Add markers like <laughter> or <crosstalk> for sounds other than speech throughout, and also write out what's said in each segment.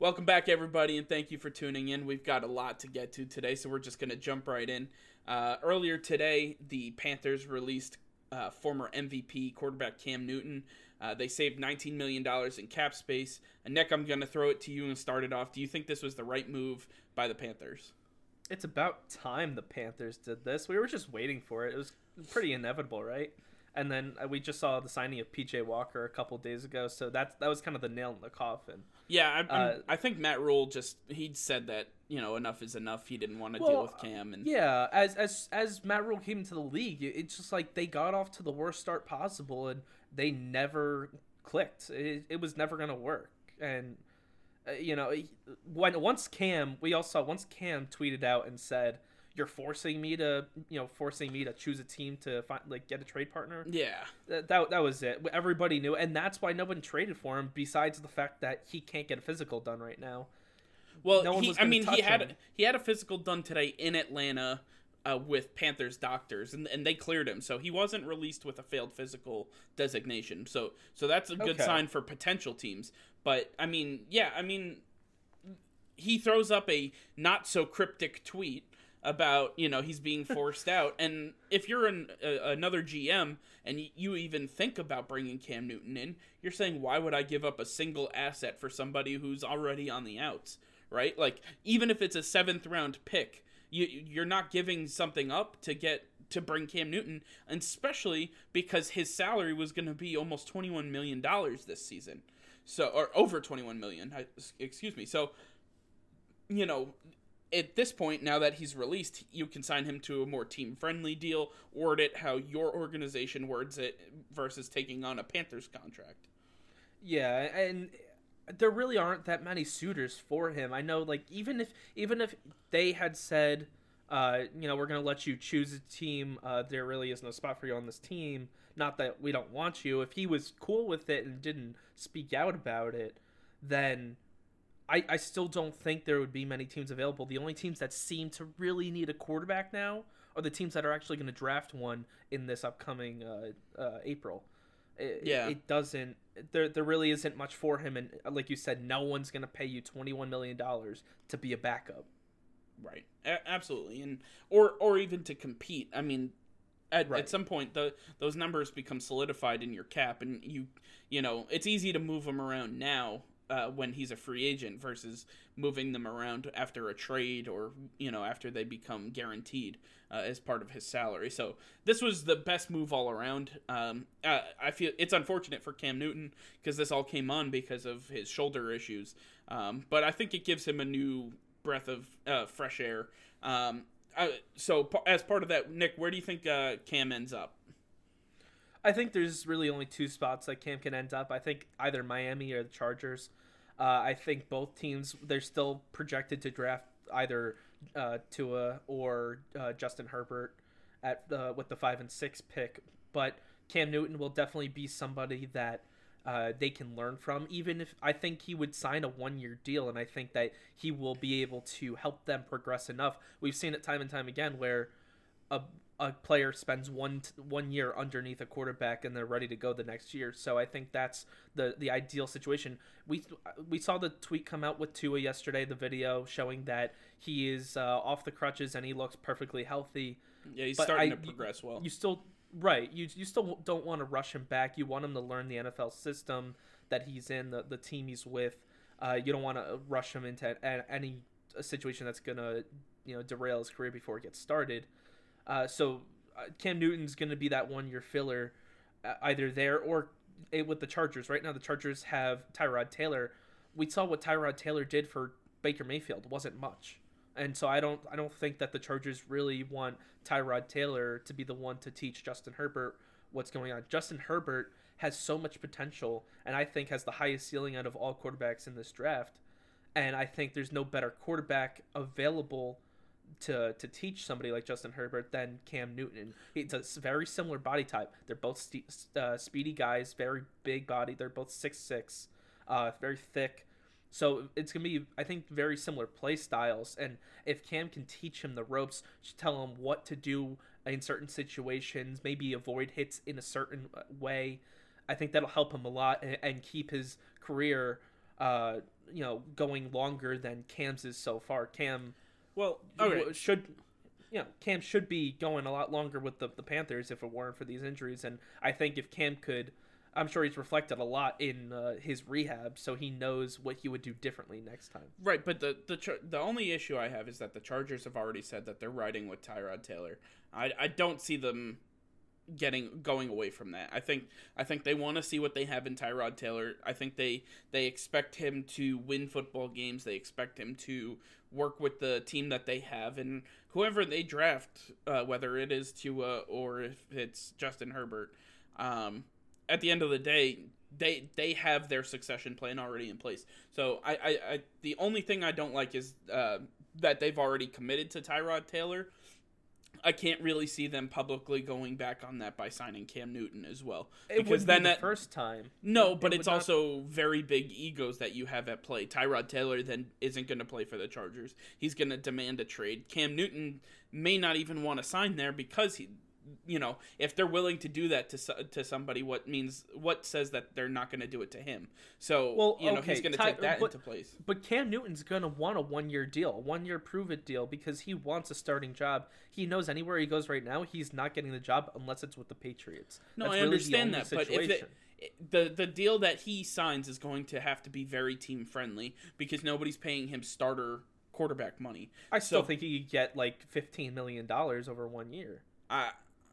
Welcome back, everybody, and thank you for tuning in. We've got a lot to get to today, so we're just going to jump right in. Uh, earlier today, the Panthers released uh, former MVP quarterback Cam Newton. Uh, they saved $19 million in cap space. And Nick, I'm going to throw it to you and start it off. Do you think this was the right move by the Panthers? It's about time the Panthers did this. We were just waiting for it. It was pretty inevitable, right? And then uh, we just saw the signing of PJ Walker a couple days ago, so that's that was kind of the nail in the coffin. Yeah, I, uh, I think Matt Rhule just he said that you know enough is enough. He didn't want to well, deal with Cam, and yeah, as as as Matt Rhule came into the league, it's just like they got off to the worst start possible, and they never clicked. It, it was never gonna work, and uh, you know when once Cam, we all saw once Cam tweeted out and said you're forcing me to you know forcing me to choose a team to find like get a trade partner yeah that, that, that was it everybody knew and that's why no one traded for him besides the fact that he can't get a physical done right now well no he, i mean he had him. he had a physical done today in atlanta uh, with Panthers doctors, and, and they cleared him, so he wasn't released with a failed physical designation. So so that's a good okay. sign for potential teams. But I mean, yeah, I mean, he throws up a not so cryptic tweet about you know he's being forced out. And if you're an, another gm and you even think about bringing cam newton in you're saying why would i give up a single asset for somebody who's already on the outs right? Like even if it's a seventh round pick you you're not giving something up to get to bring cam newton especially because his salary was going to be almost 21 million dollars this season. So or over 21 million excuse me. So you know at this point, now that he's released, you can sign him to a more team friendly deal, word it how your organization words it versus taking on a Panthers contract. Yeah, and there really aren't that many suitors for him. I know, like even if even if they had said, uh, you know, we're gonna let you choose a team, uh, there really is no spot for you on this team. Not that we don't want you. If he was cool with it and didn't speak out about it, then I, I still don't think there would be many teams available. The only teams that seem to really need a quarterback now are the teams that are actually going to draft one in this upcoming uh, uh, April. It, yeah, it doesn't. There, there really isn't much for him, and uh, like you said, no one's going to pay you twenty one million dollars to be a backup. Right, a- absolutely, and or or even to compete. I mean, at, right. at some point the those numbers become solidified in your cap and you you know it's easy to move them around now uh, when he's a free agent versus moving them around after a trade or you know after they become guaranteed uh, as part of his salary. So this was the best move all around. Um, uh, I feel it's unfortunate for Cam Newton because this all came on because of his shoulder issues, um, but I think it gives him a new breath of uh, fresh air. Um, uh, so as part of that, Nick, where do you think uh, Cam ends up? I think there's really only two spots that Cam can end up. I think either Miami or the Chargers. Uh, I think both teams they're still projected to draft either uh, Tua or uh, Justin Herbert at with the five and six pick, but Cam Newton will definitely be somebody that uh, they can learn from. Even if I think he would sign a one year deal, and I think that he will be able to help them progress enough. We've seen it time and time again where a a player spends one one year underneath a quarterback and they're ready to go the next year. So I think that's the the ideal situation. We we saw the tweet come out with Tua yesterday, the video showing that he is uh, off the crutches and he looks perfectly healthy. Yeah, he's but starting I, to progress well. You still right. You you still don't want to rush him back. You want him to learn the NFL system that he's in, the the team he's with. Uh, you don't want to rush him into any situation that's gonna you know derail his career before it gets started. Uh, so uh, Cam Newton's going to be that one year filler, uh, either there or with the Chargers. Right now, the Chargers have Tyrod Taylor. We saw what Tyrod Taylor did for Baker Mayfield. Wasn't much, and so I don't I don't think that the Chargers really want Tyrod Taylor to be the one to teach Justin Herbert what's going on. Justin Herbert has so much potential, and I think has the highest ceiling out of all quarterbacks in this draft. And I think there's no better quarterback available to to teach somebody like Justin Herbert than Cam Newton. It's a very similar body type. They're both st- uh, speedy guys, very big body. They're both six six, uh, very thick. So it's gonna be, I think, very similar play styles. And if Cam can teach him the ropes, tell him what to do in certain situations, maybe avoid hits in a certain uh, way, I think that'll help him a lot and, and keep his career uh, you know, going longer than Cam's is so far. Cam, well, okay. should you know, Cam should be going a lot longer with the, the Panthers if it weren't for these injuries. And I think if Cam could, I'm sure he's reflected a lot in uh, his rehab, so he knows what he would do differently next time. Right, but the the the only issue I have is that the Chargers have already said that they're riding with Tyrod Taylor. I I don't see them getting going away from that. I think I think they want to see what they have in Tyrod Taylor. I think they they expect him to win football games. They expect him to work with the team that they have and whoever they draft, uh, whether it is Tua or if it's Justin Herbert. Um, at the end of the day, they they have their succession plan already in place. So I, I, I the only thing I don't like is uh, that they've already committed to Tyrod Taylor I can't really see them publicly going back on that by signing Cam Newton as well. Because then be the that first time. No, but it it's also not... very big egos that you have at play. Tyrod Taylor then isn't going to play for the Chargers. He's going to demand a trade. Cam Newton may not even want to sign there because he you know, if they're willing to do that to to somebody, what means what says that they're not going to do it to him? So, well, you know, okay. he's going to take that but, into place. But Cam Newton's going to want a one year deal, one year prove it deal, because he wants a starting job. He knows anywhere he goes right now, he's not getting the job unless it's with the Patriots. No, That's I really understand that, situation. but if the the deal that he signs is going to have to be very team friendly because nobody's paying him starter quarterback money. I still so, think he could get like fifteen million dollars over one year. I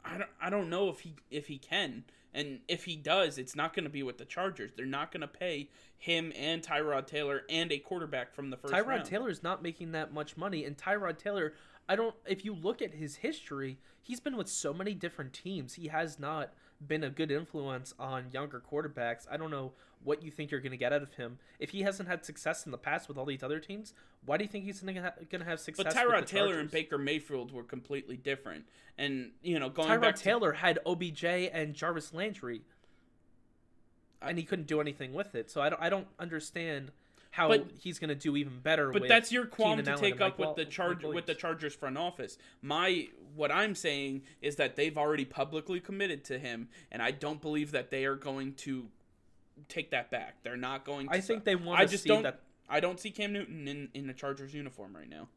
I don't, I don't know if he if he can. And if he does, it's not going to be with the Chargers. They're not going to pay him and Tyrod Taylor and a quarterback from the first Tyrod round. Taylor is not making that much money and Tyrod Taylor, I don't if you look at his history, he's been with so many different teams. He has not been a good influence on younger quarterbacks. I don't know what you think you're going to get out of him. If he hasn't had success in the past with all these other teams, why do you think he's going to have success? But Tyrod Taylor and Baker Mayfield were completely different, and you know, going Tyrod Taylor to... had OBJ and Jarvis Landry, and he couldn't do anything with it. So I don't, I don't understand how but, he's going to do even better. But that's your qualm to take up with the charge with the Chargers front office. My what I'm saying is that they've already publicly committed to him, and I don't believe that they are going to take that back. They're not going. to I think they want. I just don't. That... I don't see Cam Newton in in the Chargers uniform right now.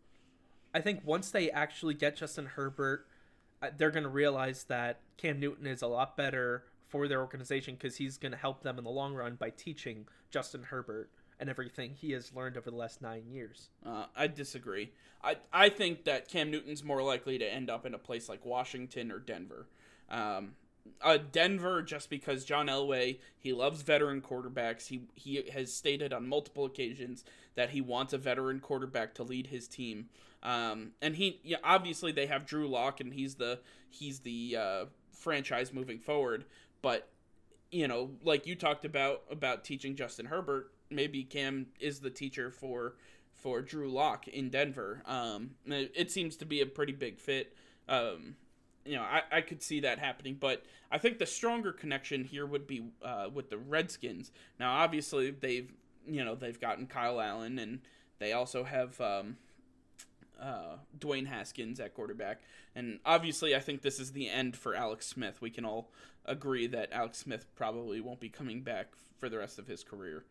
I think once they actually get Justin Herbert, uh, they're going to realize that Cam Newton is a lot better for their organization because he's going to help them in the long run by teaching Justin Herbert and everything he has learned over the last nine years. Uh, I disagree. I I think that Cam Newton's more likely to end up in a place like Washington or Denver. Um, uh, Denver, just because John Elway, he loves veteran quarterbacks. He he has stated on multiple occasions that he wants a veteran quarterback to lead his team. Um, and he yeah, obviously they have Drew Lock, and he's the he's the uh, franchise moving forward. But you know, like you talked about about teaching Justin Herbert, maybe Cam is the teacher for for Drew Lock in Denver. Um, it, it seems to be a pretty big fit. Um, you know, I, I could see that happening, but I think the stronger connection here would be uh, with the Redskins. Now, obviously, they've you know they've gotten Kyle Allen, and they also have um, uh, Dwayne Haskins at quarterback, and obviously, I think this is the end for Alex Smith. We can all agree that Alex Smith probably won't be coming back for the rest of his career.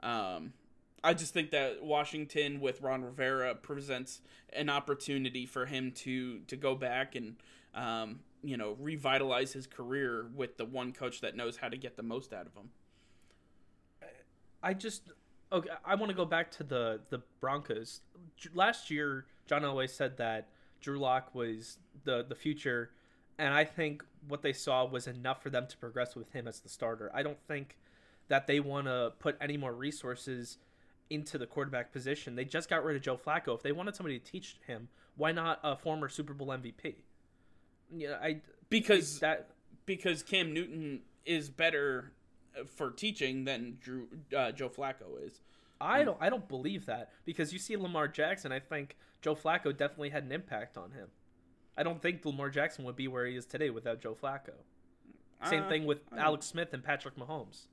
Um, I just think that Washington with Ron Rivera presents an opportunity for him to to go back and um, you know, revitalize his career with the one coach that knows how to get the most out of him. I just okay. I want to go back to the the Broncos. Last year, John Elway said that Drew Lock was the the future, and I think what they saw was enough for them to progress with him as the starter. I don't think that they want to put any more resources into the quarterback position. They just got rid of Joe Flacco. If they wanted somebody to teach him, why not a former Super Bowl MVP? Yeah, I because that because Cam Newton is better for teaching than Drew uh, Joe Flacco is. I don't I don't believe that because you see Lamar Jackson. I think Joe Flacco definitely had an impact on him. I don't think Lamar Jackson would be where he is today without Joe Flacco. Same uh, thing with Alex Smith and Patrick Mahomes.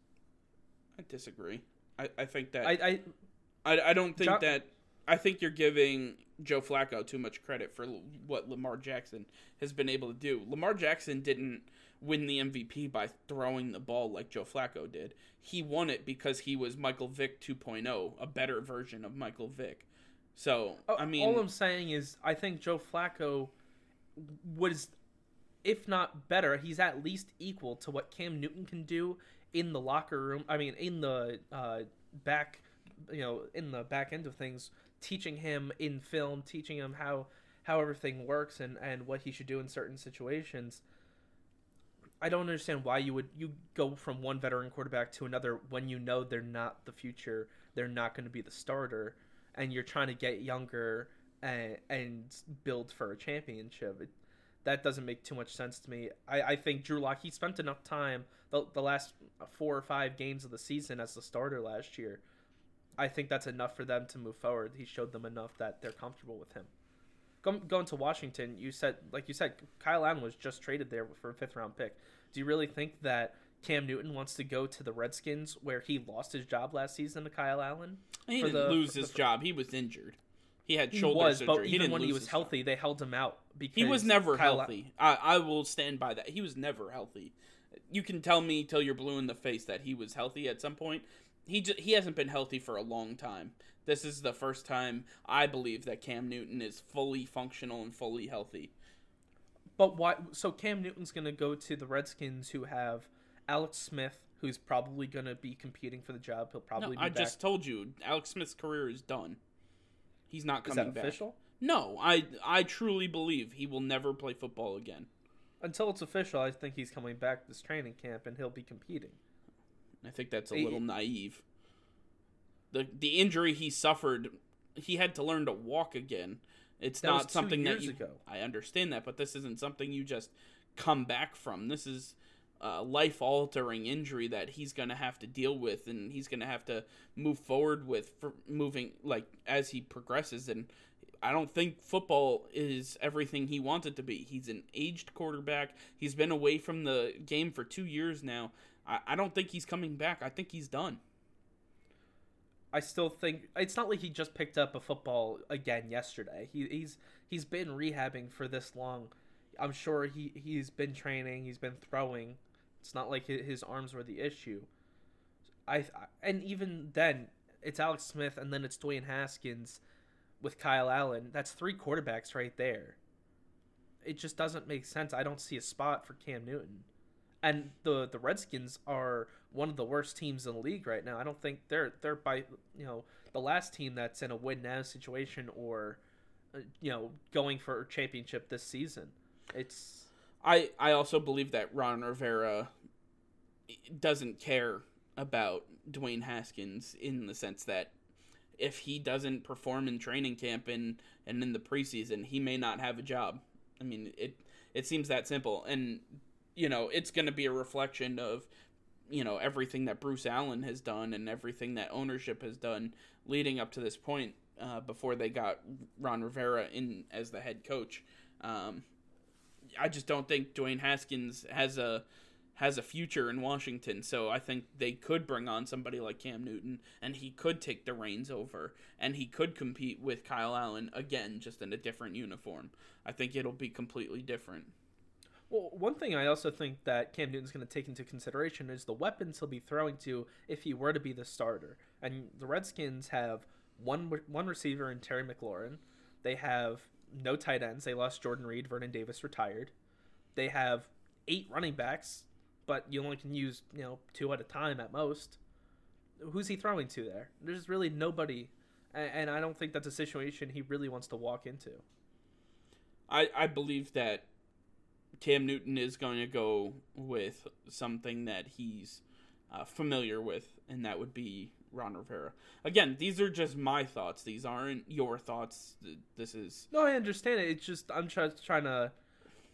I disagree. I, I think that I I, I, I don't think that I think you're giving Joe Flacco too much credit for what Lamar Jackson has been able to do. Lamar Jackson didn't win the MVP by throwing the ball like Joe Flacco did. He won it because he was Michael Vick 2.0, a better version of Michael Vick. So, oh, I mean all I'm saying is I think Joe Flacco was if not better, he's at least equal to what Cam Newton can do in the locker room. I mean, in the uh, back, you know, in the back end of things, teaching him in film, teaching him how how everything works and and what he should do in certain situations. I don't understand why you would you go from one veteran quarterback to another when you know they're not the future, they're not going to be the starter, and you're trying to get younger and, and build for a championship. It, that doesn't make too much sense to me. I, I think Drew Lock he spent enough time the, the last four or five games of the season as the starter last year. I think that's enough for them to move forward. He showed them enough that they're comfortable with him. Go, going to Washington, you said like you said, Kyle Allen was just traded there for a fifth round pick. Do you really think that Cam Newton wants to go to the Redskins where he lost his job last season to Kyle Allen? He didn't the, lose his the, job. He was injured. He had shoulder he was, surgery. But even he when he was healthy, job. they held him out because he was never Kyle healthy. I, I will stand by that. He was never healthy. You can tell me till you're blue in the face that he was healthy at some point. He just, he hasn't been healthy for a long time. This is the first time I believe that Cam Newton is fully functional and fully healthy. But why? So Cam Newton's going to go to the Redskins, who have Alex Smith, who's probably going to be competing for the job. He'll probably. No, I back. just told you, Alex Smith's career is done. He's not coming Is that back. Official? No, I I truly believe he will never play football again. Until it's official, I think he's coming back this training camp and he'll be competing. I think that's a little naive. The the injury he suffered, he had to learn to walk again. It's that not something that you. Ago. I understand that, but this isn't something you just come back from. This is a life altering injury that he's going to have to deal with and he's going to have to move forward with for moving like as he progresses and I don't think football is everything he wants it to be. He's an aged quarterback. He's been away from the game for two years now. I, I don't think he's coming back. I think he's done. I still think it's not like he just picked up a football again yesterday. He, he's he's been rehabbing for this long. I'm sure he he's been training. He's been throwing. It's not like his arms were the issue. I and even then, it's Alex Smith, and then it's Dwayne Haskins with Kyle Allen. That's three quarterbacks right there. It just doesn't make sense. I don't see a spot for Cam Newton. And the the Redskins are one of the worst teams in the league right now. I don't think they're they're by you know the last team that's in a win now situation or uh, you know going for a championship this season. It's I I also believe that Ron Rivera doesn't care about Dwayne Haskins in the sense that if he doesn't perform in training camp and and in the preseason, he may not have a job. I mean, it it seems that simple, and you know, it's going to be a reflection of you know everything that Bruce Allen has done and everything that ownership has done leading up to this point uh, before they got Ron Rivera in as the head coach. Um, I just don't think Dwayne Haskins has a has a future in Washington. So I think they could bring on somebody like Cam Newton and he could take the reins over and he could compete with Kyle Allen again just in a different uniform. I think it'll be completely different. Well, one thing I also think that Cam Newton's going to take into consideration is the weapons he'll be throwing to if he were to be the starter. And the Redskins have one one receiver in Terry McLaurin. They have no tight ends. They lost Jordan Reed. Vernon Davis retired. They have eight running backs, but you only can use you know two at a time at most. Who's he throwing to there? There's really nobody, and I don't think that's a situation he really wants to walk into. I I believe that Cam Newton is going to go with something that he's uh, familiar with, and that would be Ron Rivera. Again, these are just my thoughts. These aren't your thoughts. This is no, I understand it. It's just I'm just trying to,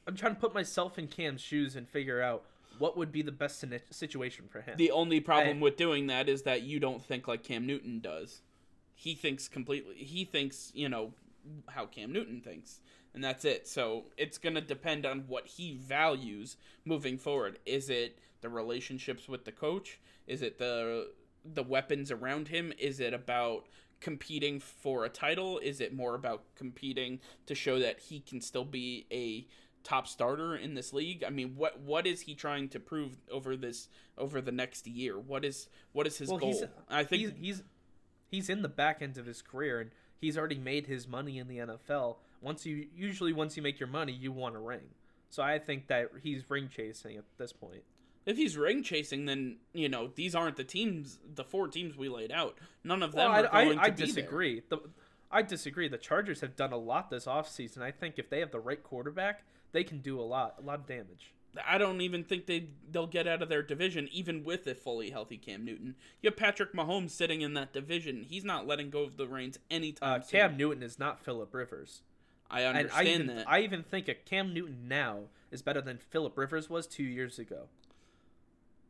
I'm trying to put myself in Cam's shoes and figure out what would be the best situation for him. The only problem I, with doing that is that you don't think like Cam Newton does. He thinks completely. He thinks you know how Cam Newton thinks, and that's it. So it's gonna depend on what he values moving forward. Is it the relationships with the coach? Is it the the weapons around him? Is it about competing for a title? Is it more about competing to show that he can still be a top starter in this league? I mean, what what is he trying to prove over this over the next year? What is what is his well, goal? I think he's, he's he's in the back end of his career and he's already made his money in the NFL. Once you usually once you make your money, you want a ring. So I think that he's ring chasing at this point. If he's ring chasing, then you know these aren't the teams, the four teams we laid out. None of them well, are I, going I, to I disagree. The, I disagree. The Chargers have done a lot this offseason. I think if they have the right quarterback, they can do a lot, a lot of damage. I don't even think they they'll get out of their division even with a fully healthy Cam Newton. You have Patrick Mahomes sitting in that division. He's not letting go of the reins anytime. Uh, Cam Newton is not Philip Rivers. I understand I even, that. I even think a Cam Newton now is better than Philip Rivers was two years ago.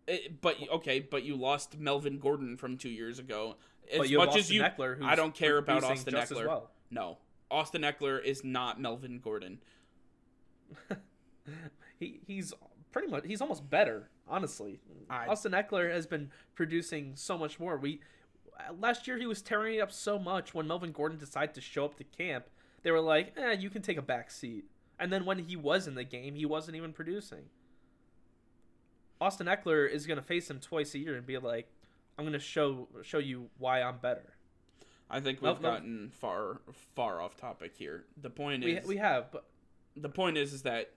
It, eh, but okay, but you lost Melvin Gordon from two years ago. As much as you, Ekeler, I don't care about Austin Ekeler. Well. No, Austin Ekeler is not Melvin Gordon. <laughs> he he's pretty much he's almost better, honestly. I, Austin Ekeler has been producing so much more. We last year he was tearing it up so much when Melvin Gordon decided to show up to camp. They were like, "Eh, you can take a back seat." And then when he was in the game, he wasn't even producing. Austin Ekeler is going to face him twice a year and be like, "I'm going to show show you why I'm better." I think we've nope, gotten nope. far far off topic here. The point is we, we have, but the point is is that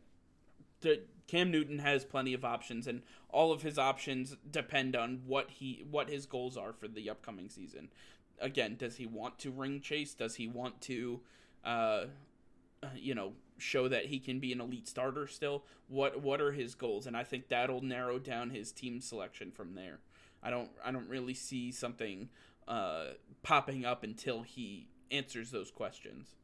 the Cam Newton has plenty of options, and all of his options depend on what he what his goals are for the upcoming season. Again, does he want to ring chase? Does he want to, uh, you know, show that he can be an elite starter still? What what are his goals? And I think that'll narrow down his team selection from there. I don't I don't really see something uh, popping up until he answers those questions.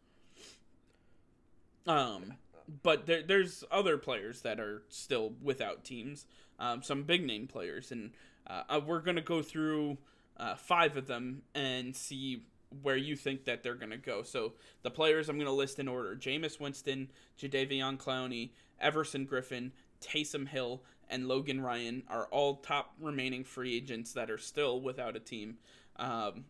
Um, but there, there's other players that are still without teams. Um, some big name players, and uh, uh we're gonna go through uh, five of them and see where you think that they're gonna go. So the players I'm gonna list in order: Jameis Winston, Jadeveon Clowney, Everson Griffen, Taysom Hill, and Logan Ryan are all top remaining free agents that are still without a team. Um,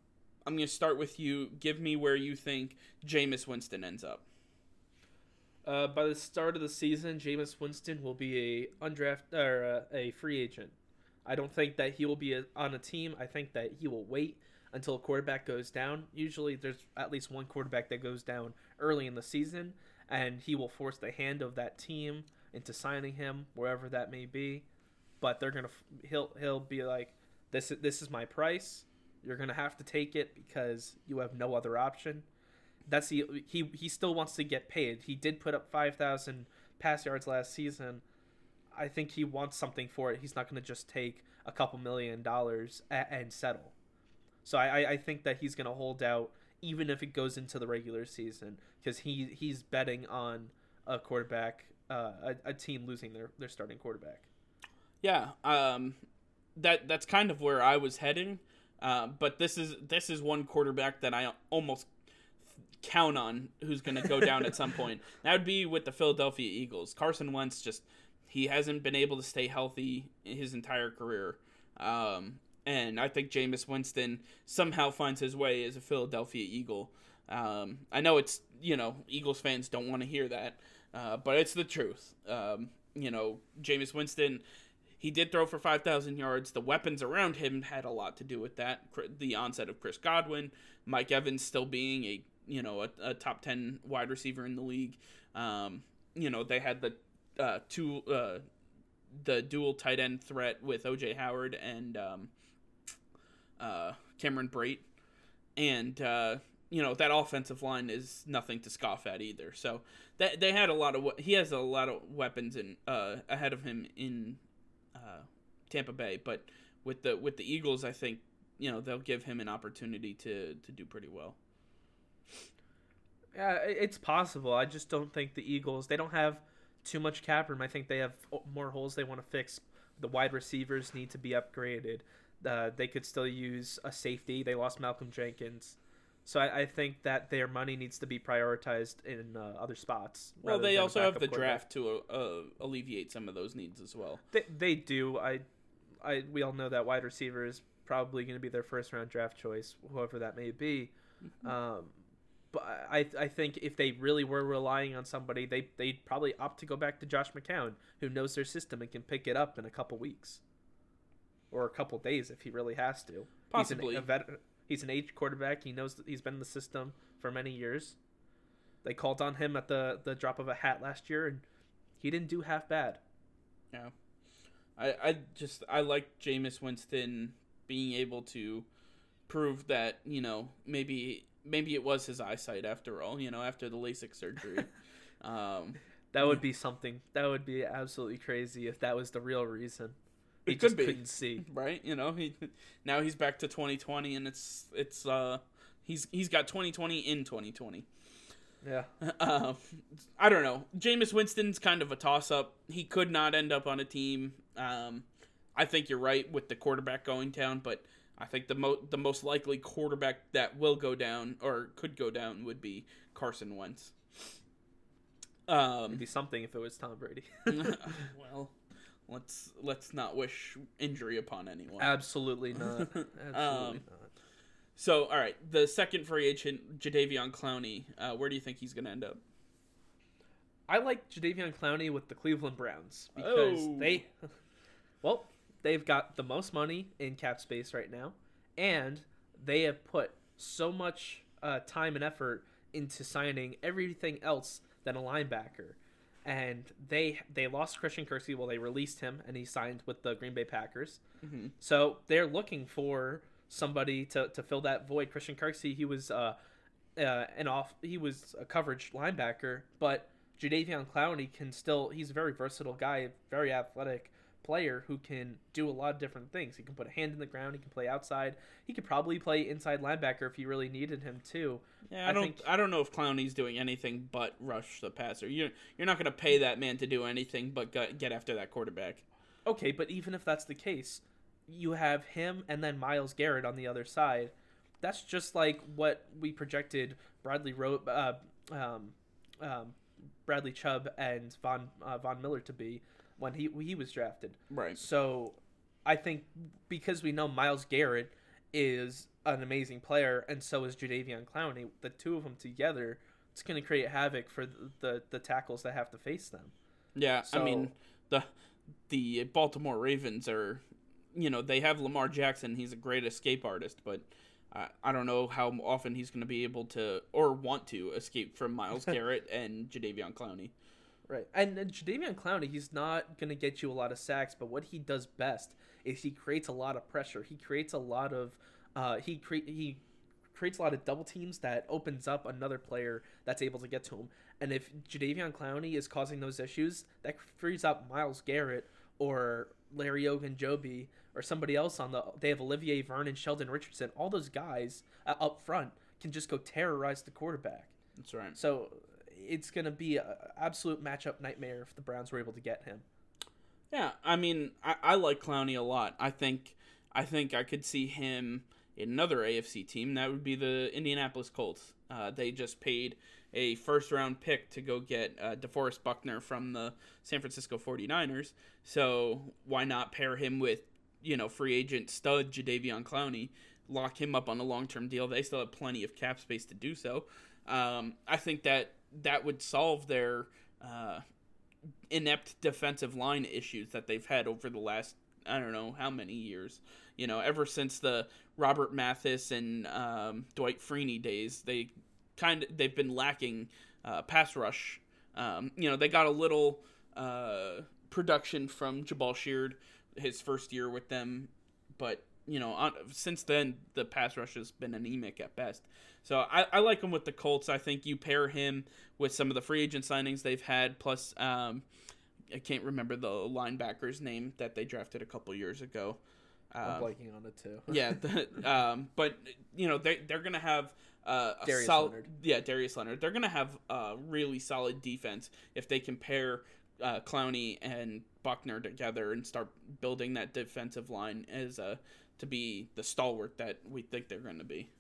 I'm going to start with you. Give me where you think Jameis Winston ends up. Uh, by the start of the season, Jameis Winston will be a undraft or uh, a free agent. I don't think that he will be a, on a team. I think that he will wait until a quarterback goes down. Usually, there's at least one quarterback that goes down early in the season, and he will force the hand of that team into signing him wherever that may be. But they're gonna he'll he'll be like, this this is my price. You're gonna have to take it because you have no other option that's the he he still wants to get paid. He did put up five thousand pass yards last season. I think he wants something for it. He's not going to just take a couple million dollars and settle. So I, I think that he's going to hold out even if it goes into the regular season because he he's betting on a quarterback, uh, a, a team losing their, their starting quarterback. Yeah, um, that that's kind of where I was heading. Uh, but this is this is one quarterback that I almost count on who's going to go down at some point. <laughs> That would be with the Philadelphia Eagles. Carson Wentz just he hasn't been able to stay healthy his entire career. Um, and I think Jameis Winston somehow finds his way as a Philadelphia Eagle. Um, I know it's you know Eagles fans don't want to hear that, uh, but it's the truth. Um, you know, Jameis Winston, he did throw for five thousand yards. The weapons around him had a lot to do with that. The onset of Chris Godwin, Mike Evans still being a you know a, a top 10 wide receiver in the league um, you know they had the uh, two uh, the dual tight end threat with OJ Howard and um, uh, Cameron Brate and uh, you know that offensive line is nothing to scoff at either so that they had a lot of he has a lot of weapons in uh, ahead of him in uh, Tampa Bay but with the with the Eagles I think you know they'll give him an opportunity to to do pretty well yeah, it's possible. I just don't think the Eagles they don't have too much cap room. I think they have more holes they want to fix. The wide receivers need to be upgraded. Uh, they could still use a safety. They lost Malcolm Jenkins. So I, I think that their money needs to be prioritized in uh, other spots. Well, they also have the draft to uh, alleviate some of those needs as well. They, they do. I, I we all know that wide receiver is probably going to be their first round draft choice, whoever that may be. Mm-hmm. Um, but I I think if they really were relying on somebody, they they'd probably opt to go back to Josh McCown, who knows their system and can pick it up in a couple weeks, or a couple days if he really has to. Possibly. He's an, vet, he's an aged quarterback. He knows that he's been in the system for many years. They called on him at the the drop of a hat last year, and he didn't do half bad. Yeah, I I just I like Jameis Winston being able to prove that you know maybe maybe it was his eyesight after all. You know, after the LASIK surgery. <laughs> um, that would be something. That would be absolutely crazy if that was the real reason. He could be. couldn't see, right? You know, he now he's back to 2020, and it's it's uh he's he's got 2020 in 2020. Yeah. Uh, <laughs> I don't know. Jameis Winston's kind of a toss up. He could not end up on a team. Um, I think you're right with the quarterback going down, but I think the mo- the most likely quarterback that will go down or could go down would be Carson Wentz. Um, It'd be something if it was Tom Brady. <laughs> <laughs> well, let's let's not wish injury upon anyone. Absolutely not. <laughs> Absolutely um, not. So, all right, the second free agent, Jadeveon Clowney. Uh, where do you think he's going to end up? I like Jadeveon Clowney with the Cleveland Browns because oh. they, <laughs> well, they've got the most money in cap space right now, and they have put so much uh, time and effort into signing everything else than a linebacker. And they they lost Christian Kirksey. Well, they released him, and he signed with the Green Bay Packers. Mm-hmm. So they're looking for somebody to, to fill that void. Christian Kirksey, he was uh, uh, an off he was a coverage linebacker, but Jadeveon Clowney can still he's a very versatile guy, very athletic player who can do a lot of different things. He can put a hand in the ground. He can play outside. He could probably play inside linebacker if you really needed him too. Yeah, I, I don't. Think... I don't know if Clowney's doing anything but rush the passer. You're you're not going to pay that man to do anything but get after that quarterback. Okay, but even if that's the case, you have him and then Myles Garrett on the other side. That's just like what we projected Bradley Ro- uh, um, um, Bradley Chubb and Von uh, Von Miller to be when he he was drafted. Right. So I think because we know Myles Garrett is an amazing player, and so is Jadeveon Clowney. The two of them together, it's going to create havoc for the, the, the tackles that have to face them. Yeah, so, I mean the the Baltimore Ravens are, you know, they have Lamar Jackson. He's a great escape artist, but I, I don't know how often he's going to be able to or want to escape from Myles <laughs> Garrett and Jadeveon Clowney. Right. And, and Jadeveon Clowney, he's not going to get you a lot of sacks, but what he does best is he creates a lot of pressure. He creates a lot of uh, he cre- he creates a lot of double teams that opens up another player that's able to get to him. And if Jadeveon Clowney is causing those issues, that frees up Myles Garrett or Larry Ogunjobi or somebody else on the. They have Olivier Vernon, Sheldon Richardson. All those guys uh, up front can just go terrorize the quarterback. That's right. So it's going to be an absolute matchup nightmare if the Browns were able to get him. Yeah, I mean, I, I like Clowney a lot. I think I think I could see him in another AFC team. That would be the Indianapolis Colts. Uh, they just paid a first round pick to go get uh, DeForest Buckner from the San Francisco 49ers. So why not pair him with, you know, free agent stud Jadeveon Clowney, lock him up on a long term deal? They still have plenty of cap space to do so. Um, I think that that would solve their uh, inept defensive line issues that they've had over the last I don't know how many years. You know, ever since the Robert Mathis and um, Dwight Freeney days, they kind of they've been lacking uh, pass rush. Um, you know, they got a little uh, production from Jabaal Sheard his first year with them, but you know, on, since then the pass rush has been anemic at best. So I, I like him with the Colts. I think you pair him with some of the free agent signings they've had, plus um, I can't remember the linebacker's name that they drafted a couple years ago. I'm um, blanking on it too. <laughs> yeah, the, um, but you know they they're gonna have uh, a Darius solid, Leonard. Yeah, Darius Leonard. They're gonna have a really solid defense if they compare uh, Clowney and Buckner together and start building that defensive line as a to be the stalwart that we think they're going to be.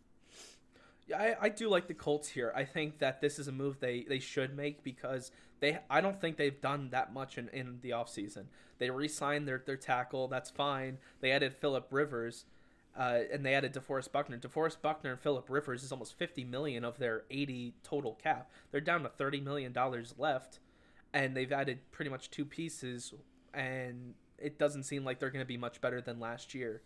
I, I do like the Colts here. I think that this is a move they, they should make because they I don't think they've done that much in, in the offseason. They re signed their, their tackle, that's fine. They added Philip Rivers. Uh, and they added DeForest Buckner. DeForest Buckner and Philip Rivers is almost 50 million of their 80 total cap. They're down to 30 million dollars left, and they've added pretty much two pieces, and it doesn't seem like they're going to be much better than last year.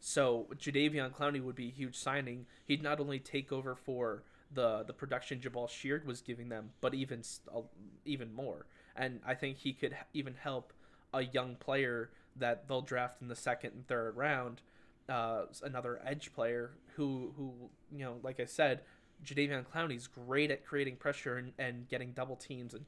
So Jadeveon Clowney would be a huge signing. He'd not only take over for the the production Jabaal Sheard was giving them, but even uh, even more. And I think he could even help a young player that they'll draft in the second and third round uh, another edge player who who you know, like I said, Jadeveon Clowney's great at creating pressure and, and getting double teams, and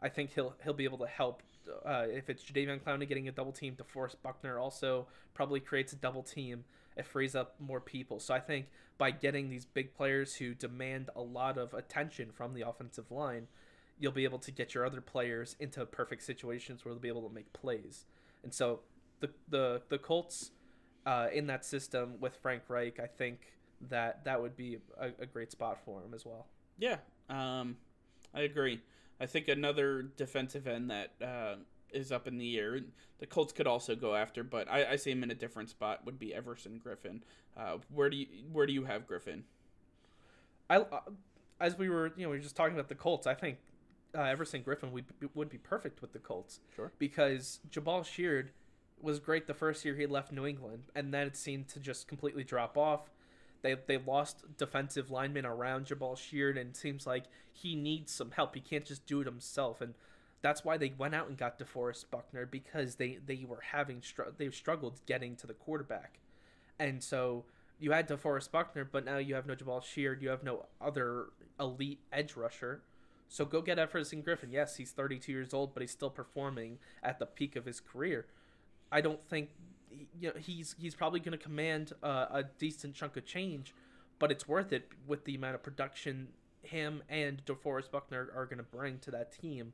I think he'll he'll be able to help. Uh, if it's Jadeveon Clowney getting a double team, DeForest Buckner also probably creates a double team. It frees up more people. So I think by getting these big players who demand a lot of attention from the offensive line, you'll be able to get your other players into perfect situations where they'll be able to make plays. And so the the the Colts uh, in that system with Frank Reich, I think that that would be a, a great spot for him as well. Yeah, um, I agree. I think another defensive end that uh, is up in the air. The Colts could also go after, but I, I see him in a different spot. Would be Everson Griffen. Uh, where do you where do you have Griffen? I uh, as we were you know we were just talking about the Colts. I think uh, Everson Griffen would would be perfect with the Colts. Sure. Because Jabaal Sheard was great the first year he left New England, and then it seemed to just completely drop off. They they lost defensive linemen around Jabaal Sheard, and it seems like he needs some help. He can't just do it himself, and that's why they went out and got DeForest Buckner because they they were having they struggled getting to the quarterback, and so you had DeForest Buckner, but now you have no Jabaal Sheard, you have no other elite edge rusher. So go get Everson Griffen. Yes, he's 32 years old, but he's still performing at the peak of his career. I don't think you know he's he's probably going to command uh, a decent chunk of change, but it's worth it with the amount of production him and DeForest Buckner are going to bring to that team.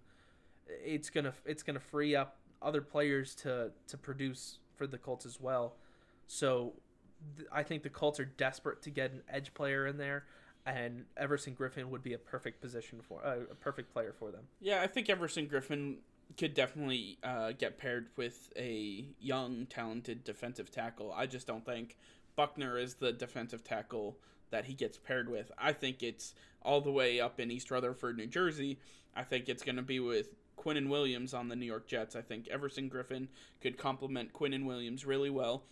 It's gonna it's gonna free up other players to to produce for the Colts as well. So th- I think the Colts are desperate to get an edge player in there, and Everson Griffen would be a perfect position for uh, a perfect player for them. Yeah, I think Everson Griffen could definitely uh, get paired with a young, talented defensive tackle. I just don't think Buckner is the defensive tackle that he gets paired with. I think it's all the way up in East Rutherford, New Jersey. I think it's going to be with Quinnen Williams on the New York Jets. I think Everson Griffen could complement Quinnen Williams really well.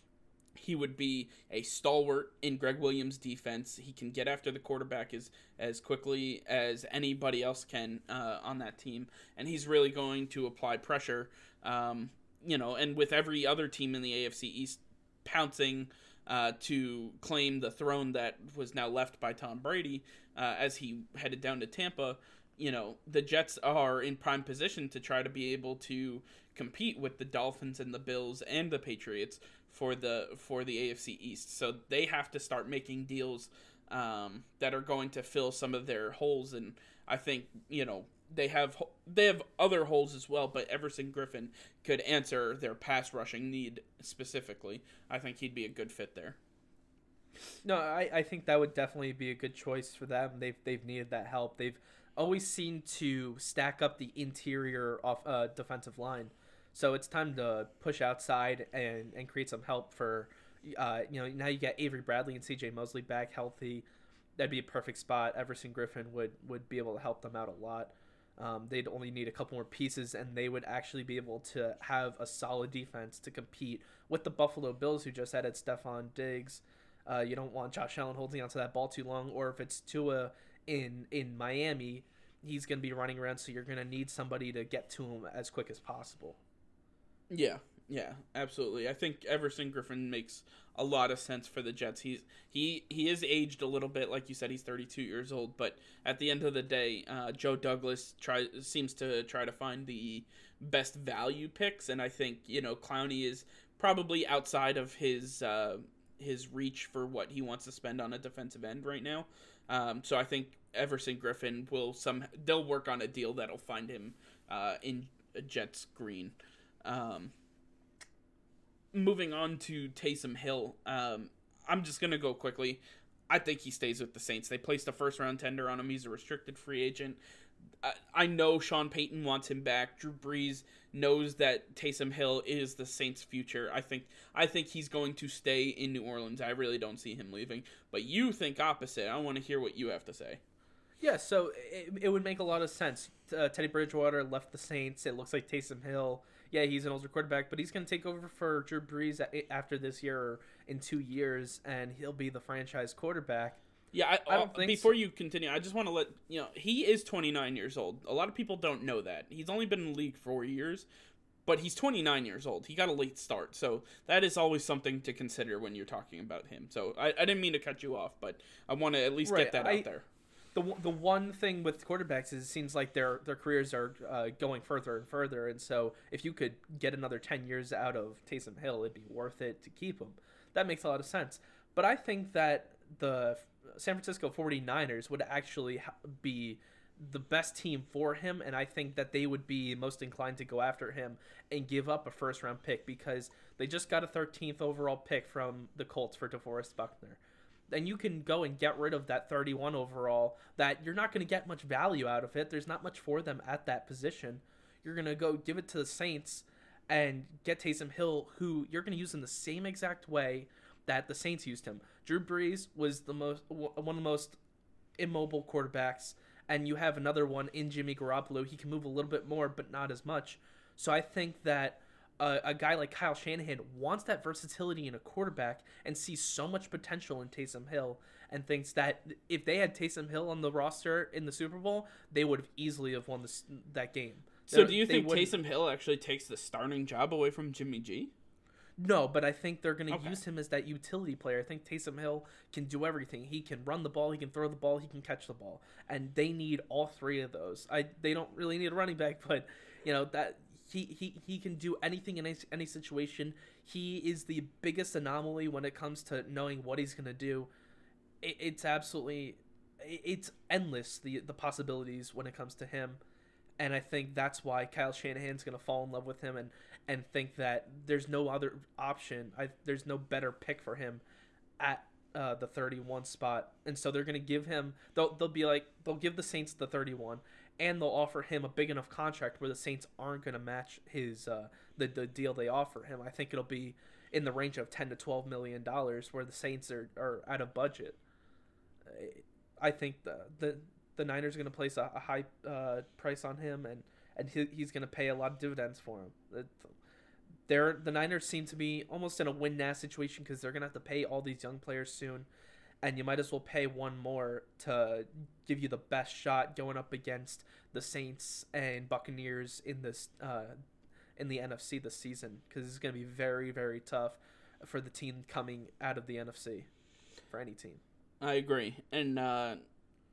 He would be a stalwart in Gregg Williams' defense. He can get after the quarterback as as quickly as anybody else can uh, on that team, and he's really going to apply pressure. Um, you know, and with every other team in the AFC East pouncing uh, to claim the throne that was now left by Tom Brady uh, as he headed down to Tampa, you know, the Jets are in prime position to try to be able to compete with the Dolphins and the Bills and the Patriots for the for the AFC East. So they have to start making deals um, that are going to fill some of their holes. And I think you know they have they have other holes as well. But Everson Griffen could answer their pass rushing need specifically. I think he'd be a good fit there. No, I, I think that would definitely be a good choice for them. They've they've needed that help. They've always seemed to stack up the interior of uh, defensive line so it's time to push outside and, and create some help for, uh, you know, now you get Avery Bradley and CJ Mosley back healthy. That'd be a perfect spot. Everson Griffen would, would be able to help them out a lot. Um, they'd only need a couple more pieces, and they would actually be able to have a solid defense to compete with the Buffalo Bills, who just added Stefon Diggs. Uh, you don't want Josh Allen holding onto that ball too long, or if it's Tua in in Miami, he's going to be running around, so you're going to need somebody to get to him as quick as possible. Yeah, yeah, absolutely. I think Everson Griffen makes a lot of sense for the Jets. He's he he is aged a little bit, like you said. He's 32 years old, but at the end of the day, uh, Joe Douglas tries seems to try to find the best value picks, and I think you know Clowney is probably outside of his uh, his reach for what he wants to spend on a defensive end right now. Um, so I think Everson Griffen will some they'll work on a deal that'll find him uh, in Jets green. Um, moving on to Taysom Hill, um, I'm just gonna go quickly. I think he stays with the Saints. They placed a first round tender on him. He's a restricted free agent. I, I know Sean Payton wants him back. Drew Brees knows that Taysom Hill is the Saints' future. I think I think he's going to stay in New Orleans. I really don't see him leaving. But you think opposite. I want to hear what you have to say. Yeah, so it, it would make a lot of sense. Uh, Teddy Bridgewater left the Saints. It looks like Taysom Hill. Yeah, he's an older quarterback, but he's going to take over for Drew Brees after this year or in two years, and he'll be the franchise quarterback. Yeah, I, I don't think before so. you continue, I just want to let you know he is 29 years old. A lot of people don't know that. He's only been in the league four years, but he's 29 years old. He got a late start, so that is always something to consider when you're talking about him. So I, I didn't mean to cut you off, but I want to at least right, get that I, out there. The, the one thing with quarterbacks is it seems like their their careers are uh, going further and further, and so if you could get another 10 years out of Taysom Hill, it'd be worth it to keep him. That makes a lot of sense. But I think that the San Francisco 49ers would actually be the best team for him and I think that they would be most inclined to go after him and give up a first round pick because they just got a 13th overall pick from the Colts for DeForest Buckner. And you can go and get rid of that 31 overall that you're not going to get much value out of it. There's not much for them at that position. You're going to go give it to the Saints and get Taysom Hill who you're going to use in the same exact way that the Saints used him. Drew Brees was the most one of the most immobile quarterbacks, and you have another one in Jimmy Garoppolo. He can move a little bit more, but not as much. So I think that a, a guy like Kyle Shanahan wants that versatility in a quarterback and sees so much potential in Taysom Hill and thinks that if they had Taysom Hill on the roster in the Super Bowl, they would have easily have won this, that game. So, do you think Taysom Hill actually takes the starting job away from Jimmy G? No, but I think they're going to okay. use him as that utility player. I think Taysom Hill can do everything. He can run the ball, he can throw the ball, he can catch the ball, and they need all three of those. I they don't really need a running back, <laughs> but you know that he he, he can do anything in any, any situation. He is the biggest anomaly when it comes to knowing what he's going to do. It, it's absolutely it's endless the the possibilities when it comes to him and I think that's why Kyle Shanahan's going to fall in love with him and and think that there's no other option. I, there's no better pick for him at uh, the 31 spot, and so they're going to give him. They'll they'll be like they'll give the Saints the 31, and they'll offer him a big enough contract where the Saints aren't going to match his uh, the the deal they offer him. I think it'll be in the range of 10 to 12 million dollars where the Saints are, are out of budget. I think the the the Niners are going to place a, a high uh, price on him, and and he, he's going to pay a lot of dividends for him. they're the Niners seem to be almost in a win now situation because they're going to have to pay all these young players soon, and you might as well pay one more to give you the best shot going up against the Saints and Buccaneers in this uh, in the NFC this season because it's going to be very very tough for the team coming out of the NFC for any team. I agree, and. Uh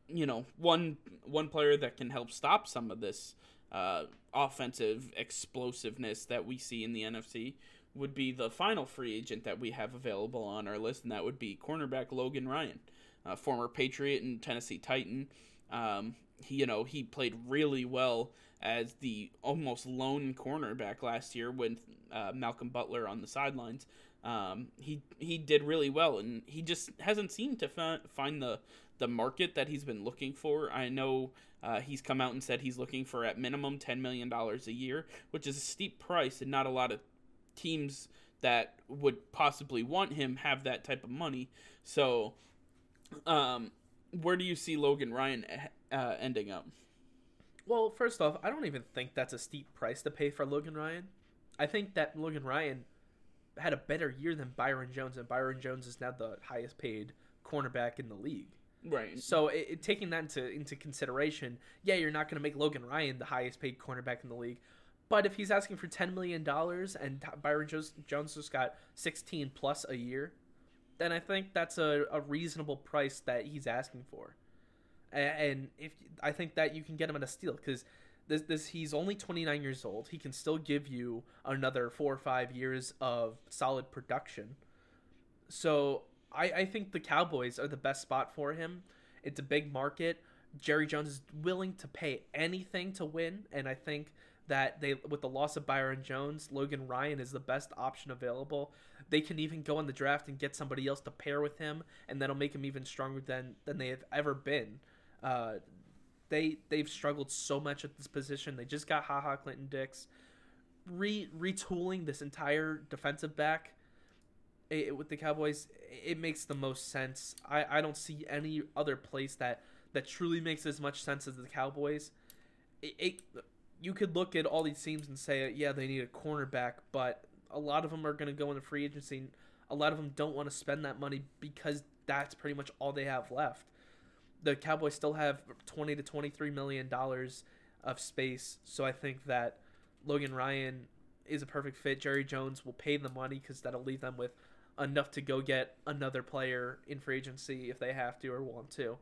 you know, one one player that can help stop some of this uh, offensive explosiveness that we see in the NFC would be the final free agent that we have available on our list, and that would be cornerback Logan Ryan, former Patriot and Tennessee Titan. Um, he, you know, he played really well as the almost lone cornerback last year with uh, Malcolm Butler on the sidelines. Um, he he did really well, and he just hasn't seemed to fi- find the the market that he's been looking for. I know uh, he's come out and said he's looking for at minimum $10 million a year, which is a steep price, and not a lot of teams that would possibly want him have that type of money. So, um, where do you see Logan Ryan uh, ending up? Well, first off, I don't even think that's a steep price to pay for Logan Ryan. I think that Logan Ryan had a better year than Byron Jones, and Byron Jones is now the highest paid cornerback in the league. Right. So it, it, taking that into into consideration, yeah, you're not going to make Logan Ryan the highest paid cornerback in the league, but if he's asking for ten million dollars and Byron Jones, just got sixteen plus a year, then I think that's a, a reasonable price that he's asking for. And, and if I think that you can get him at a steal because this this he's only 29 years old, he can still give you another four or five years of solid production. So I, I think the Cowboys are the best spot for him. It's a big market. Jerry Jones is willing to pay anything to win, and I think that they with the loss of Byron Jones, Logan Ryan is the best option available. They can even go in the draft and get somebody else to pair with him, and that'll make him even stronger than than they have ever been. Uh, they they've struggled so much at this position. They just got Ha Ha Clinton Dix, re retooling this entire defensive back. It, with the Cowboys, it makes the most sense. I, I don't see any other place that that truly makes as much sense as the Cowboys. It, it you could look at all these teams and say, yeah, they need a cornerback, but a lot of them are going to go into free agency. A lot of them don't want to spend that money because that's pretty much all they have left. The Cowboys still have 20 to 23 million dollars of space, so I think that Logan Ryan is a perfect fit. Jerry Jones will pay the money because that'll leave them with enough to go get another player in free agency if they have to or want to.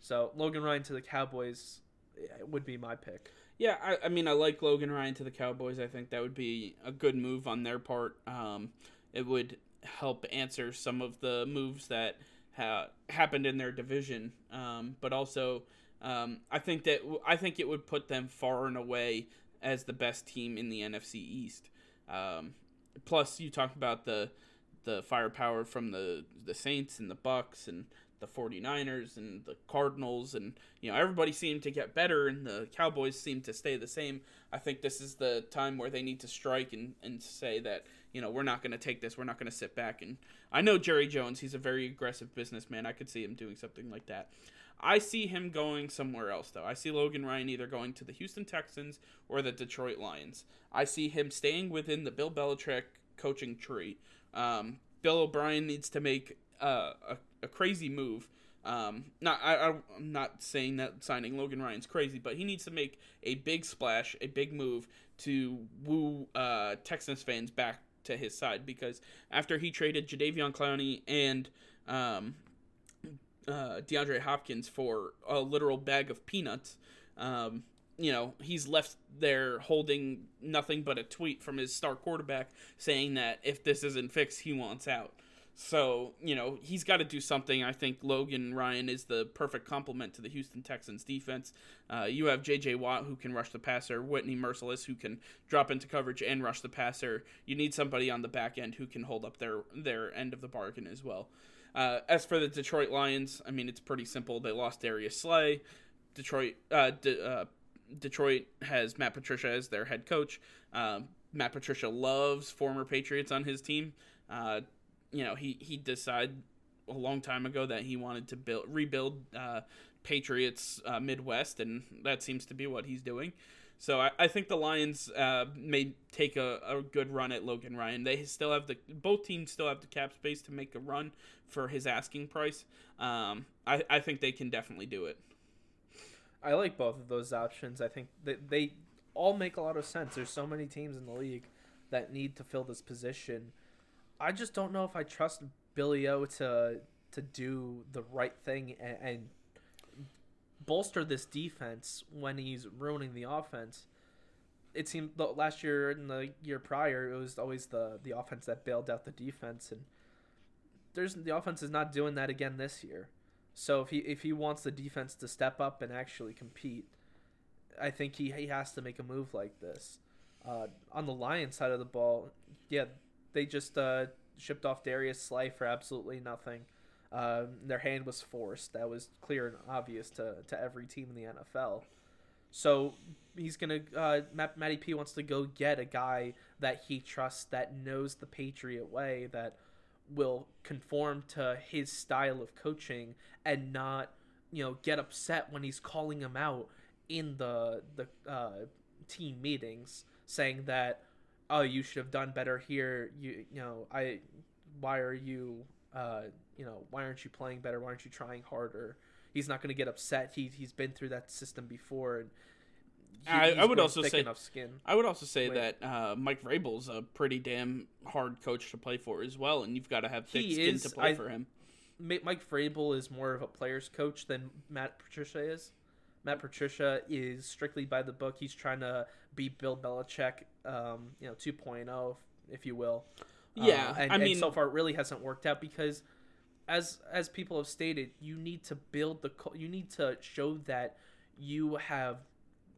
So Logan Ryan to the Cowboys eh, would be my pick. Yeah, I, I, mean, I like Logan Ryan to the Cowboys. I think that would be a good move on their part. Um, it would help answer some of the moves that ha- happened in their division, um, but also um, I think that I think it would put them far and away as the best team in the NFC East. Um, plus, you talk about the the firepower from the the Saints and the Bucks and the 49ers and the Cardinals and you know everybody seemed to get better and the Cowboys seem to stay the same. I think this is the time where they need to strike and, and say that, you know, we're not going to take this. We're not going to sit back and I know Jerry Jones, he's a very aggressive businessman. I could see him doing something like that. I see him going somewhere else though. I see Logan Ryan either going to the Houston Texans or the Detroit Lions. I see him staying within the Bill Belichick coaching tree. Um, Bill O'Brien needs to make uh, a a crazy move. Um, not I, I'm not saying that signing Logan Ryan's crazy, but he needs to make a big splash, a big move to woo uh, Texans fans back to his side because after he traded Jadeveon Clowney and um, uh, DeAndre Hopkins for a literal bag of peanuts, um, you know, he's left there holding nothing but a tweet from his star quarterback saying that if this isn't fixed, he wants out. So, you know, he's got to do something. I think Logan Ryan is the perfect complement to the Houston Texans defense. Uh, you have J.J. Watt who can rush the passer, Whitney Mercilus who can drop into coverage and rush the passer. You need somebody on the back end who can hold up their, their end of the bargain as well. Uh, as for the Detroit Lions, I mean, it's pretty simple. They lost Darius Slay. Detroit, uh, uh, Detroit has Matt Patricia as their head coach. Um, Matt Patricia loves former Patriots on his team. You know, he he decided a long time ago that he wanted to build rebuild uh, Patriots uh, Midwest, and that seems to be what he's doing. So I, I think the Lions uh, may take a, a good run at Logan Ryan. They still have the both teams still have the cap space to make a run for his asking price. Um, I I think they can definitely do it. I like both of those options. I think that they all make a lot of sense. There's so many teams in the league that need to fill this position I just don't know if I trust Billy O to to do the right thing and, and bolster this defense when he's ruining the offense. It seemed last year and the year prior, it was always the the offense that bailed out the defense, and there's the offense is not doing that again this year. So if he if he wants the defense to step up and actually compete, I think he he has to make a move like this. Uh, on the Lions side of the ball, yeah, they just uh, shipped off Darius Slay for absolutely nothing. Um, their hand was forced. That was clear and obvious to, to every team in the NFL. So he's gonna. Uh, Matt, Matty P wants to go get a guy that he trusts, that knows the Patriot way, that will conform to his style of coaching, and not, you know, get upset when he's calling him out in the the uh, team meetings, saying that oh you should have done better here. You you know i why are you uh you know why aren't you playing better? Why aren't you trying harder? He's not going to get upset. He he's been through that system before and he, I, I, would also say I would also say that uh, Mike Vrabel's a pretty damn hard coach to play for as well, and you've got to have thick he skin is, to play I, for him. Mike Vrabel is more of a player's coach than Matt Patricia is. Matt Patricia is strictly by the book. He's trying to be Bill Belichick, um, you know, 2.0, if you will. Yeah, uh, and, I mean, and so far it really hasn't worked out because, as as people have stated, you need to build the, you need to show that you have,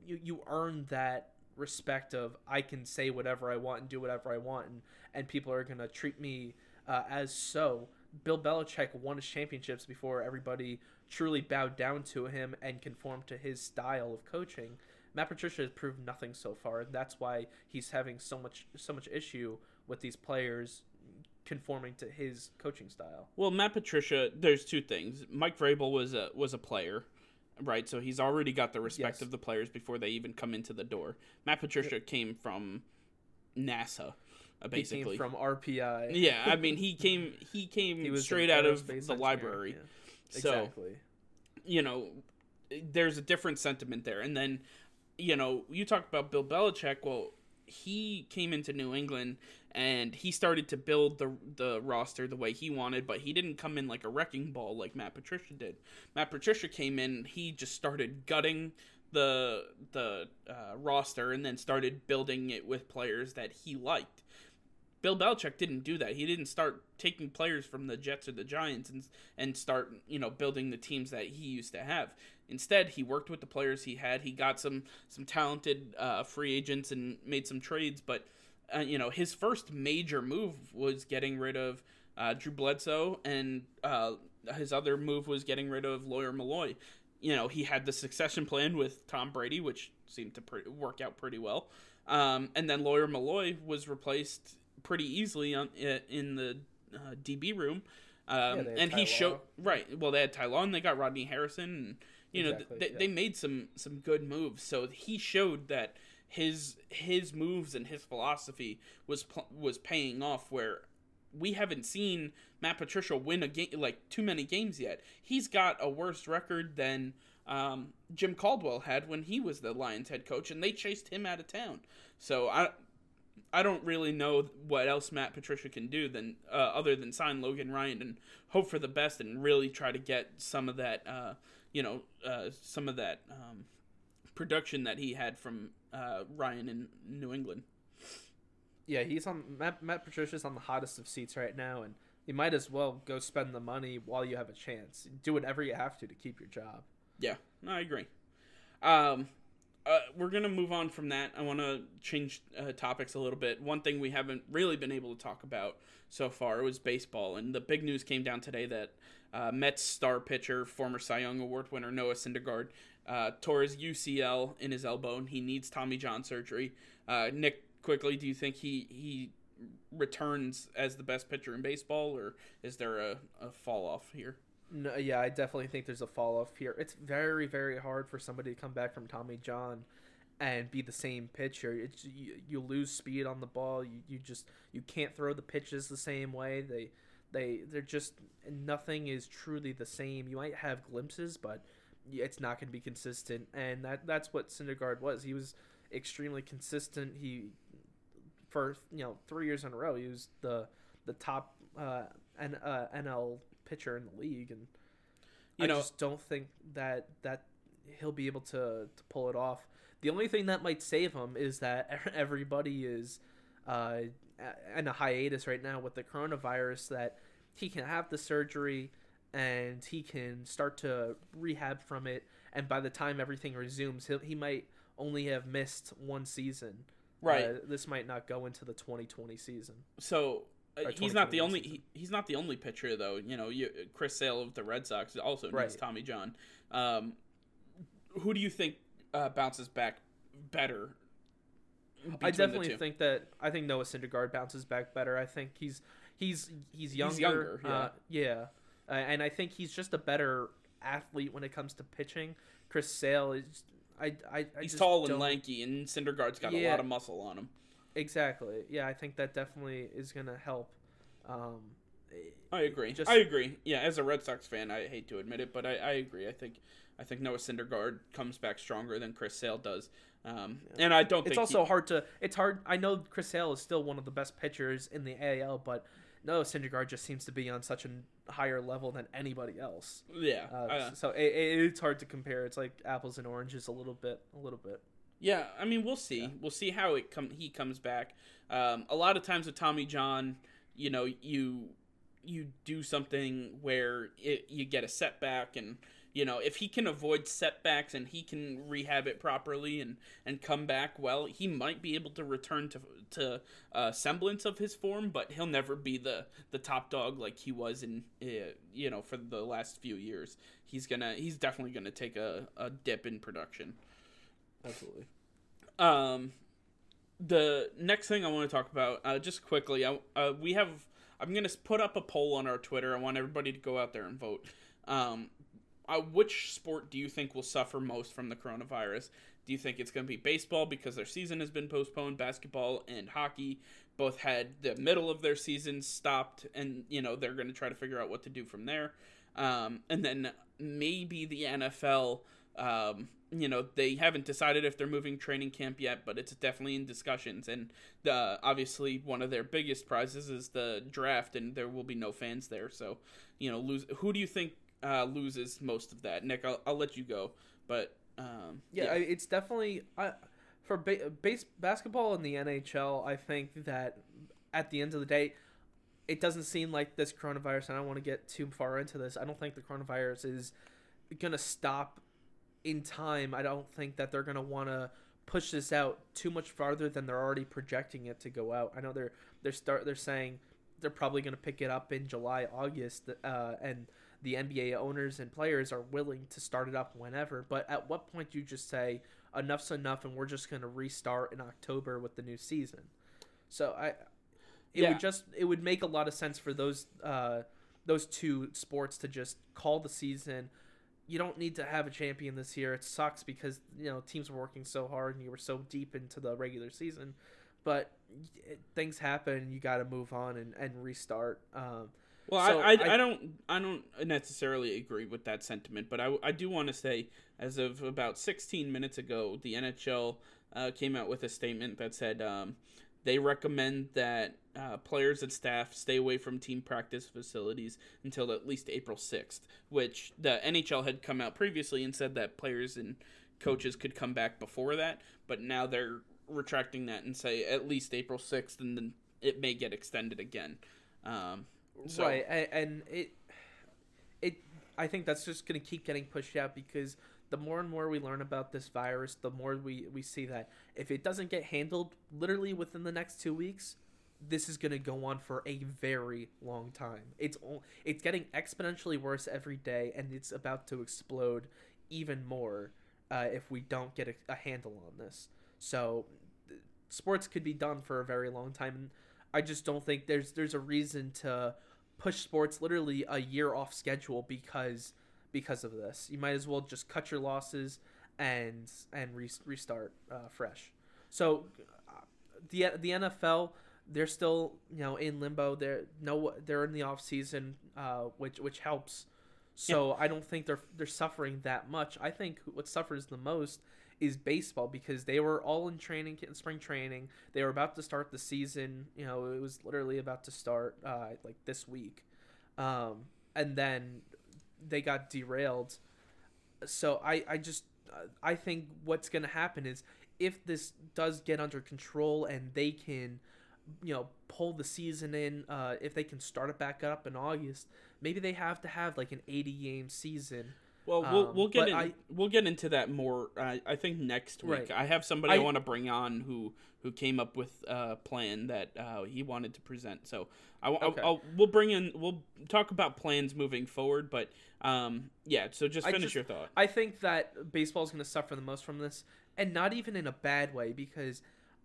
you you earn that respect of I can say whatever I want and do whatever I want, and and people are gonna treat me uh, as so. Bill Belichick won his championships before everybody truly bowed down to him and conformed to his style of coaching. Matt Patricia has proved nothing so far, that's why he's having so much so much issue with these players conforming to his coaching style. Well, Matt Patricia, there's two things. Mike Vrabel was a was a player, right? So he's already got the respect yes. of the players before they even come into the door. Matt Patricia came from NASA. Uh, basically from RPI. Yeah, I mean he came he <laughs> came he was straight out of the library. Yeah. So, exactly. You know, there's a different sentiment there. And then, you know, you talk about Bill Belichick. Well, he came into New England and he started to build the the roster the way he wanted, but he didn't come in like a wrecking ball like Matt Patricia did. Matt Patricia came in, he just started gutting the the uh, roster and then started building it with players that he liked. Bill Belichick didn't do that. He didn't start taking players from the Jets or the Giants and and start you know building the teams that he used to have. Instead, he worked with the players he had. He got some some talented uh, free agents and made some trades. But uh, you know his first major move was getting rid of uh, Drew Bledsoe, and uh, his other move was getting rid of Lawyer Milloy. You know he had the succession plan with Tom Brady, which seemed to pre- work out pretty well. Um, and then Lawyer Milloy was replaced pretty easily on, in the uh, DB room. Um, yeah, and he showed right. Well, they had Ty Law and they got Rodney Harrison. And, you exactly, know, th- yeah. they made some some good moves. So he showed that his his moves and his philosophy was was paying off. Where we haven't seen Matt Patricia win a game like too many games yet. He's got a worse record than um, Jim Caldwell had when he was the Lions head coach, and they chased him out of town. So I I don't really know what else Matt Patricia can do than uh, other than sign Logan Ryan and hope for the best and really try to get some of that, uh, you know, uh, some of that um, production that he had from uh, Ryan in New England. Yeah, he's on Matt, Matt Patricia's on the hottest of seats right now, and you might as well go spend the money while you have a chance. Do whatever you have to to keep your job. Yeah, no, I agree. Um, uh, we're gonna move on from that. I want to change uh, topics a little bit. One thing we haven't really been able to talk about so far was baseball, and the big news came down today that uh, Mets star pitcher, former Cy Young Award winner Noah Syndergaard, uh, tore his UCL in his elbow, and he needs Tommy John surgery. Uh, Nick, quickly, do you think he he returns as the best pitcher in baseball, or is there a, a fall off here? No, yeah, I definitely think there's a fall off here. It's very, very hard for somebody to come back from Tommy John and be the same pitcher. It's you, you lose speed on the ball. You, you just you can't throw the pitches the same way. They they they're just nothing is truly the same. You might have glimpses, but it's not going to be consistent. And that that's what Syndergaard was. He was extremely consistent. He for you know three years in a row he was the the top uh, N, uh, NL pitcher in the league, and you I know, just don't think that that he'll be able to to pull it off. The only thing that might save him is that <laughs> everybody is uh, in a hiatus right now with the coronavirus. That he can have the surgery and he can start to rehab from it. And by the time everything resumes, he he might only have missed one season. Right. Uh, this might not go into the 2020 season. So uh, he's not the only he, he's not the only pitcher though. You know, you, Chris Sale of the Red Sox also needs. Tommy John. Um, who do you think uh, bounces back better? I definitely think that I think Noah Syndergaard bounces back better. I think he's he's he's younger. He's younger yeah. Uh, yeah. Uh, and I think he's just a better athlete when it comes to pitching. Chris Sale is I I, I he's tall and lanky, and Syndergaard's got yeah. a lot of muscle on him. Exactly. Yeah, I think that definitely is going to help. Um, I agree. Just, I agree. Yeah, as a Red Sox fan, I hate to admit it, but I, I agree. I think I think Noah Syndergaard comes back stronger than Chris Sale does. Um, yeah. And I don't. It's also he, hard to. It's hard. I know Chris Sale is still one of the best pitchers in the AL, but no, Syndergaard just seems to be on such a higher level than anybody else. Yeah. Uh, so it, it's hard to compare. It's like apples and oranges a little bit. A little bit. Yeah, I mean, we'll see. Yeah. We'll see how it come he comes back. Um, a lot of times with Tommy John, you know, you you do something where it, you get a setback and you know, if he can avoid setbacks and he can rehab it properly and and come back well, he might be able to return to to uh, semblance of his form, but he'll never be the the top dog like he was in uh, you know for the last few years. He's gonna he's definitely gonna take a, a dip in production. Absolutely. Um, the next thing I want to talk about, uh, just quickly, I, uh, we have. I'm gonna put up a poll on our Twitter. I want everybody to go out there and vote. Um, uh, which sport do you think will suffer most from the coronavirus? Do you think it's going to be baseball because their season has been postponed? Basketball and hockey both had the middle of their season stopped, and you know they're going to try to figure out what to do from there. Um, and then maybe the NFL. Um, you know they haven't decided if they're moving training camp yet, but it's definitely in discussions. And the, obviously one of their biggest prizes is the draft, and there will be no fans there. So you know, lose. Who do you think uh, loses most of that. Nick, I'll, I'll let you go, but um, yeah, yeah. it's definitely I, for ba- base basketball in the NHL. I think that at the end of the day, it doesn't seem like this coronavirus. And I don't want to get too far into this. I don't think the coronavirus is gonna stop in time. I don't think that they're gonna want to push this out too much farther than they're already projecting it to go out. I know they're they're start they're saying they're probably gonna pick it up in July, August, uh, and the NBA owners and players are willing to start it up whenever. But at what point do you just say enough's enough and we're just going to restart in October with the new season? So I, it yeah. would just it would make a lot of sense for those uh, those two sports to just call the season. You don't need to have a champion this year. It sucks because you know teams were working so hard and you were so deep into the regular season, but things happen. You got to move on and, and restart. Um, well, so I, I, I, I, don't I don't necessarily agree with that sentiment, but I, I do want to say, as of about 16 minutes ago, the NHL uh, came out with a statement that said um, they recommend that uh, players and staff stay away from team practice facilities until at least April 6th, which the NHL had come out previously and said that players and coaches could come back before that, but now they're retracting that and say at least April 6th, and then it may get extended again. Um, so. Right, and, and it it I think that's just going to keep getting pushed out because the more and more we learn about this virus, the more we we see that if it doesn't get handled literally within the next 2 weeks, this is going to go on for a very long time. It's it's getting exponentially worse every day and it's about to explode even more uh, if we don't get a, a handle on this. So sports could be done for a very long time I just don't think there's there's a reason to push sports literally a year off schedule because because of this. You might as well just cut your losses and and re- restart uh, fresh. So the the NFL they're still you know in limbo. They're no they're in the off season, uh, which which helps. So yeah. I don't think they're they're suffering that much. I think what suffers the most is baseball because they were all in training, in spring training. They were about to start the season. You know, it was literally about to start uh, like this week, um, and then they got derailed. So I, I just, I think what's gonna happen is if this does get under control and they can, you know, pull the season in, uh, if they can start it back up in August, maybe they have to have like an 80 game season well, we'll we'll um, get in, I, we'll get into that more. Uh, I think next week. Right. I have somebody I, I want to bring on who who came up with a plan that uh, he wanted to present. So I, okay. I'll, I'll, we'll bring in we'll talk about plans moving forward. But um, yeah, so just finish just, your thought. I think that baseball is going to suffer the most from this, and not even in a bad way because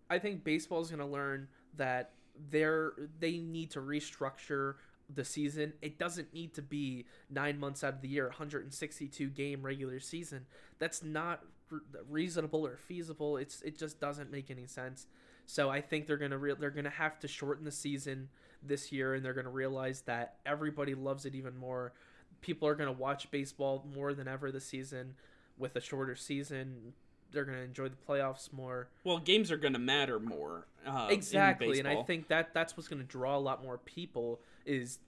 I think baseball is going to learn that they're they need to restructure the season. It doesn't need to be nine months out of the year, 162 game regular season. That's not re- reasonable or feasible. It's it just doesn't make any sense. So I think they're gonna re- they're gonna have to shorten the season this year, and they're gonna realize that everybody loves it even more. People are gonna watch baseball more than ever this season with a shorter season they're going to enjoy the playoffs more. Well, games are going to matter more. Uh, exactly, and I think that that's what's going to draw a lot more people. Is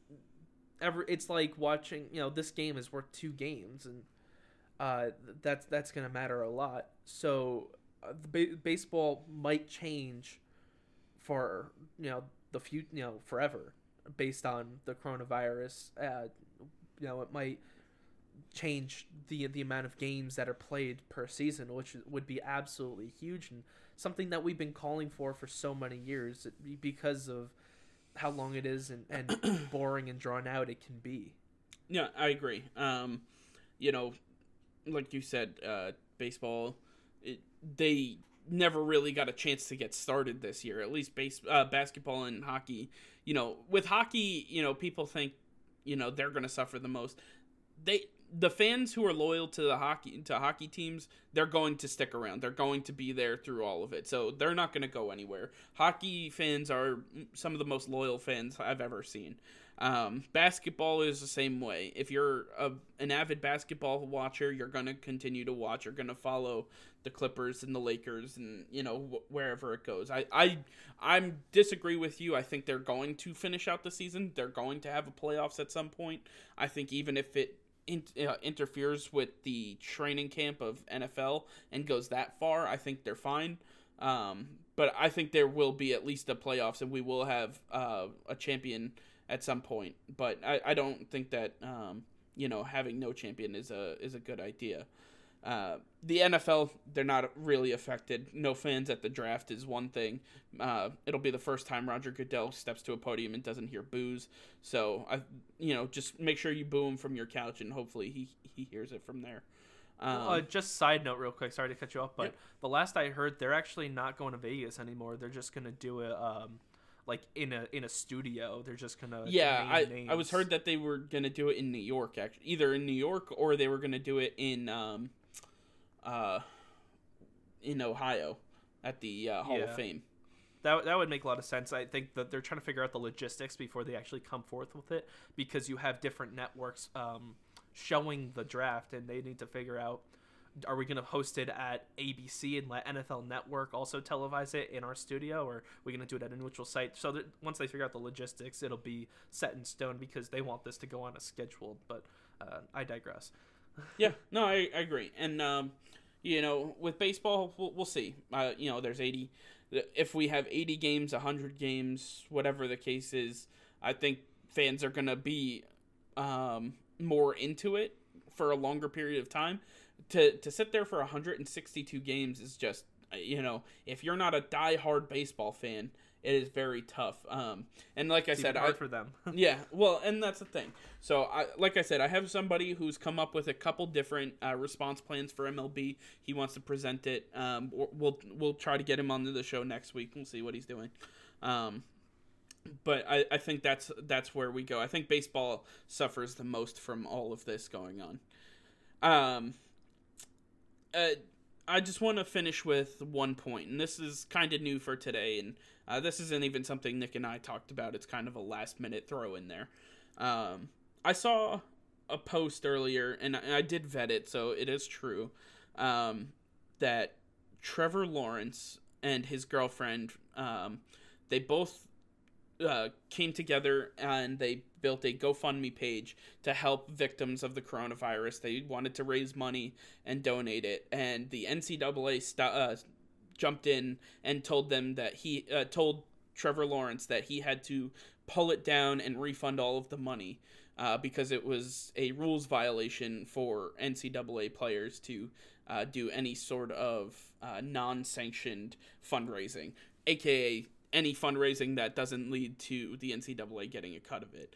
ever it's like watching you know this game is worth two games, and uh, that's that's to matter a lot. So uh, baseball might change for you know the few you know forever based on the coronavirus. Uh, you know it might change the the amount of games that are played per season, which would be absolutely huge and something that we've been calling for for so many years because of how long it is and, and <clears throat> boring and drawn out it can be. Yeah, I agree. Um, you know, like you said, uh, baseball, it, they never really got a chance to get started this year. At least base, uh, basketball and hockey. You know, with hockey, you know, people think, you know, they're going to suffer the most. They the fans who are loyal to the hockey to hockey teams, they're going to stick around. They're going to be there through all of it. So they're not going to go anywhere. Hockey fans are some of the most loyal fans I've ever seen. Um, basketball is the same way. If you're a, an avid basketball watcher, you're going to continue to watch. You're going to follow the Clippers and the Lakers and, you know, wh- wherever it goes. I, I, I disagree with you. I think they're going to finish out the season. They're going to have a playoffs at some point. I think even if it in, uh, interferes with the training camp of NFL and goes that far, I think they're fine. Um, but I think there will be at least a playoffs, and we will have uh, a champion at some point. But I, I don't think that um, you know having no champion is a is a good idea. Uh, the NFL, they're not really affected. No fans at the draft is one thing. Uh, it'll be the first time Roger Goodell steps to a podium and doesn't hear boos. So I, you know, just make sure you boo him from your couch, and hopefully he he hears it from there. Um, uh, just side note, real quick. Sorry to cut you off, but the last I heard, they're actually not going to Vegas anymore. They're just gonna do it. Um, like in a in a studio. They're just gonna yeah. I names. I was heard that they were gonna do it in New York, actually, either in New York or they were gonna do it in um, uh, in Ohio at the uh, Hall yeah. of Fame. That, that would make a lot of sense. I think that they're trying to figure out the logistics before they actually come forth with it because you have different networks um, showing the draft and they need to figure out are we going to host it at ABC and let NFL Network also televise it in our studio, or are we going to do it at a neutral site? So that once they figure out the logistics, it'll be set in stone because they want this to go on a schedule. But uh, I digress. Yeah, no, I, I agree. And um, you know, with baseball, we'll, we'll see. Uh, you know, there's 80. If we have 80 games, 100 games, whatever the case is, I think fans are gonna be um, more into it for a longer period of time to to sit there for 162 games is just you know if you're not a die-hard baseball fan it is very tough um and like i said hard I, for them. <laughs> Yeah well and that's the thing. So i like i said i have somebody who's come up with a couple different uh, response plans for mlb he wants to present it um we'll we'll try to get him onto the show next week. We'll see what he's doing. Um but I, I think that's that's where we go. I think baseball suffers the most from all of this going on. Um, uh, I just want to finish with one point, and this is kind of new for today, and uh, this isn't even something Nick and I talked about. It's kind of a last minute throw in there. Um, I saw a post earlier, and I, I, did vet it, so it is true, um, that Trevor Lawrence and his girlfriend, um, they both uh, came together and they built a GoFundMe page to help victims of the coronavirus. They wanted to raise money and donate it, and the NCAA st- uh, jumped in and told them that he uh, told Trevor Lawrence that he had to pull it down and refund all of the money uh, because it was a rules violation for NCAA players to uh, do any sort of uh, non-sanctioned fundraising, aka any fundraising that doesn't lead to the NCAA getting a cut of it.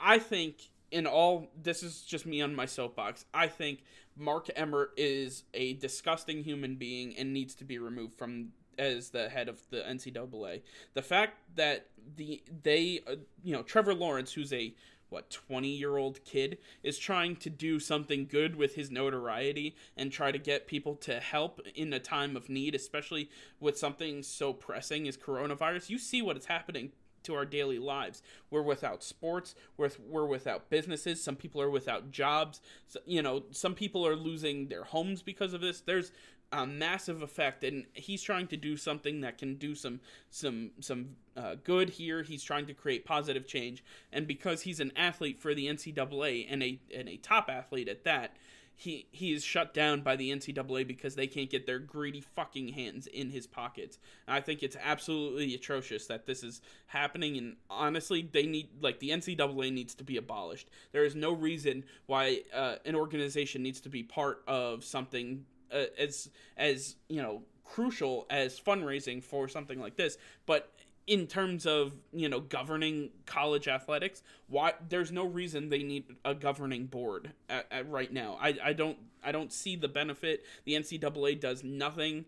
I think in all this is just me on my soapbox. I think Mark Emmert is a disgusting human being and needs to be removed from as the head of the NCAA. The fact that the they uh, you know Trevor Lawrence who's a what 20 year old kid is trying to do something good with his notoriety and try to get people to help in a time of need especially with something so pressing as coronavirus you see what is happening to our daily lives. We're without sports. We're, we're without businesses. Some people are without jobs. So, you know, some people are losing their homes because of this. There's a massive effect, and he's trying to do something that can do some some some uh, good here. He's trying to create positive change, and because he's an athlete for the NCAA and a and a top athlete at that, he he is shut down by the NCAA because they can't get their greedy fucking hands in his pockets. And I think it's absolutely atrocious that this is happening. And honestly, they need like the NCAA needs to be abolished. There is no reason why uh, an organization needs to be part of something uh, as as you know crucial as fundraising for something like this. But in terms of you know governing college athletics why there's no reason they need a governing board at, at right now I, I don't i don't see the benefit the ncaa does nothing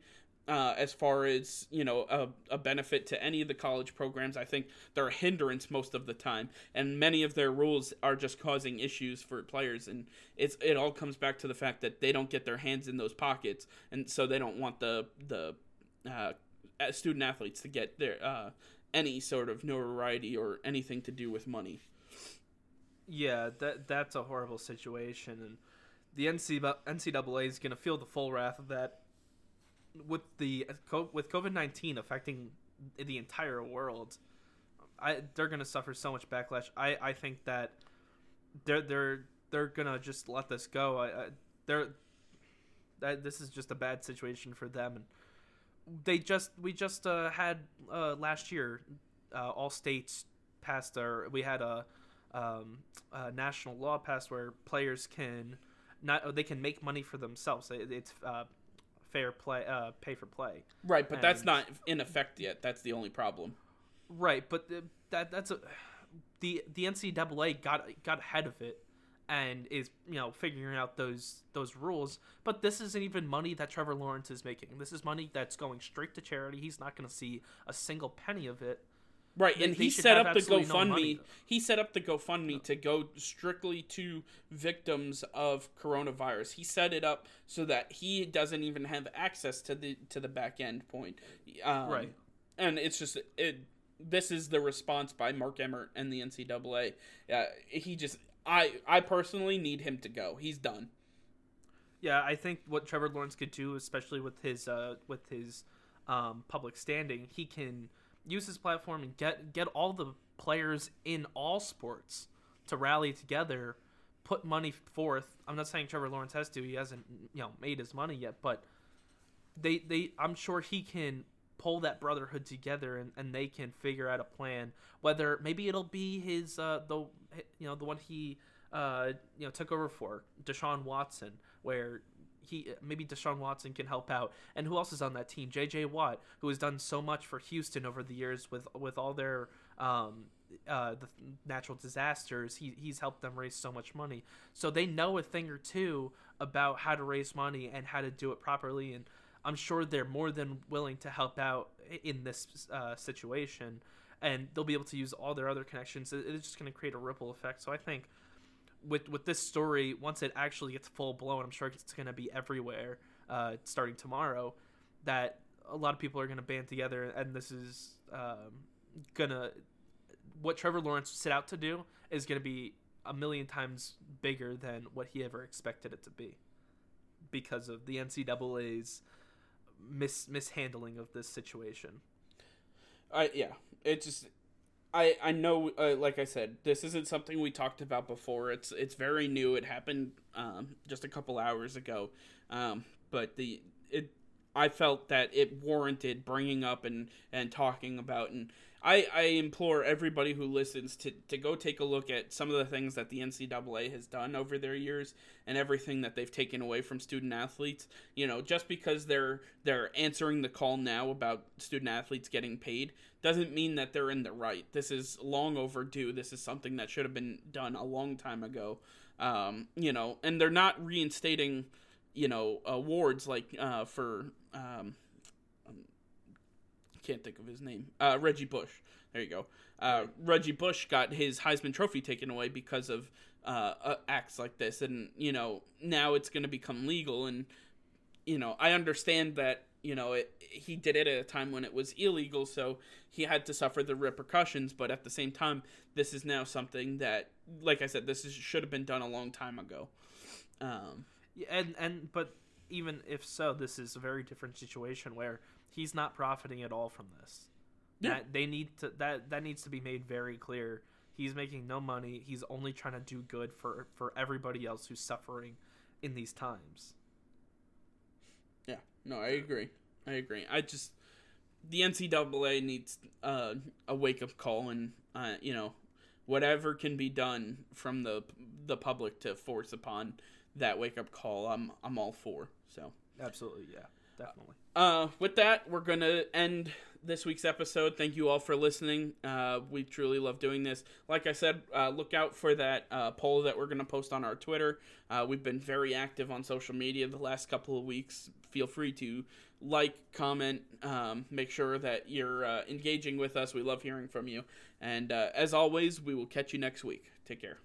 uh, as far as you know a, a benefit to any of the college programs i think they're a hindrance most of the time and many of their rules are just causing issues for players and it's it all comes back to the fact that they don't get their hands in those pockets and so they don't want the the uh, student athletes to get their uh, any sort of notoriety or anything to do with money. Yeah, that that's a horrible situation, and the NCAA is going to feel the full wrath of that. With the with COVID nineteen affecting the entire world, I they're to suffer so much backlash. I, I think that they're they're they're gonna just let this go. I, I they're that this is just a bad situation for them and they just we just uh, had uh, last year uh, all states passed our we had a, um, a, national law passed where players can not they can make money for themselves it, it's uh, fair play uh, pay for play. Right but and, that's not in effect yet. That's the only problem. Right but that that's a the the ncaa got got ahead of it and is you know figuring out those those rules. But this isn't even money that trevor lawrence is making. This is money that's going straight to charity. He's not going to see a single penny of it right and he set up the gofundme he set up the gofundme to go strictly to victims of coronavirus he set it up so that he doesn't even have access to the to the back end point um, right and it's just it this is the response by Mark Emmert and the NCAA. Uh, he just I I personally need him to go. He's done. Yeah, I think what Trevor Lawrence could do, especially with his uh, with his um, public standing, he can use his platform and get get all the players in all sports to rally together, put money forth. I'm not saying Trevor Lawrence has to; he hasn't you know made his money yet, but they they I'm sure he can pull that brotherhood together and, and they can figure out a plan whether maybe it'll be his uh the you know the one he uh you know took over for Deshaun Watson where he maybe Deshaun Watson can help out and who else is on that team JJ Watt who has done so much for Houston over the years with with all their um uh, the natural disasters, he, he's helped them raise so much money. So they know a thing or two about how to raise money and how to do it properly. And I'm sure they're more than willing to help out in this uh, situation, and they'll be able to use all their other connections. It's just going to create a ripple effect. So I think with with this story, once it actually gets full blown, I'm sure it's going to be everywhere uh, starting tomorrow. That a lot of people are going to band together, and this is um, gonna what Trevor Lawrence set out to do is going to be a million times bigger than what he ever expected it to be because of the NCAA's mis mishandling of this situation. I yeah, it just I I know uh, like I said, this isn't something we talked about before. It's it's very new. It happened um, just a couple hours ago. Um, but the it I felt that it warranted bringing up and and talking about and I, I implore everybody who listens to, to go take a look at some of the things that the NCAA has done over their years and everything that they've taken away from student athletes. You know, just because they're they're answering the call now about student athletes getting paid doesn't mean that they're in the right. This is long overdue. This is something that should have been done a long time ago. Um, you know, and they're not reinstating, you know, awards like uh, for um, can't think of his name. Uh, Reggie Bush. There you go. Uh, Reggie Bush got his Heisman Trophy taken away because of uh, uh acts like this, and you know now it's going to become legal. And you know I understand that you know it, he did it at a time when it was illegal, so he had to suffer the repercussions. But at the same time, this is now something that, like I said, this is, should have been done a long time ago. Um, yeah, and and but even if so, this is a very different situation where he's not profiting at all from this. Yeah. That they need to that that needs to be made very clear. He's making no money. He's only trying to do good for for everybody else who's suffering, in these times. Yeah, no, I agree. I agree. I just the NCAA needs uh, a wake up call, and uh, you know, whatever can be done from the the public to force upon that wake up call, I'm I'm all for. So absolutely, yeah, definitely. Uh, with that, we're gonna end this week's episode. Thank you all for listening. Uh, we truly love doing this. Like I said, uh, look out for that uh, poll that we're going to post on our Twitter. Uh, we've been very active on social media the last couple of weeks. Feel free to like, comment, um, make sure that you're uh, engaging with us. We love hearing from you. And uh, as always, we will catch you next week. Take care.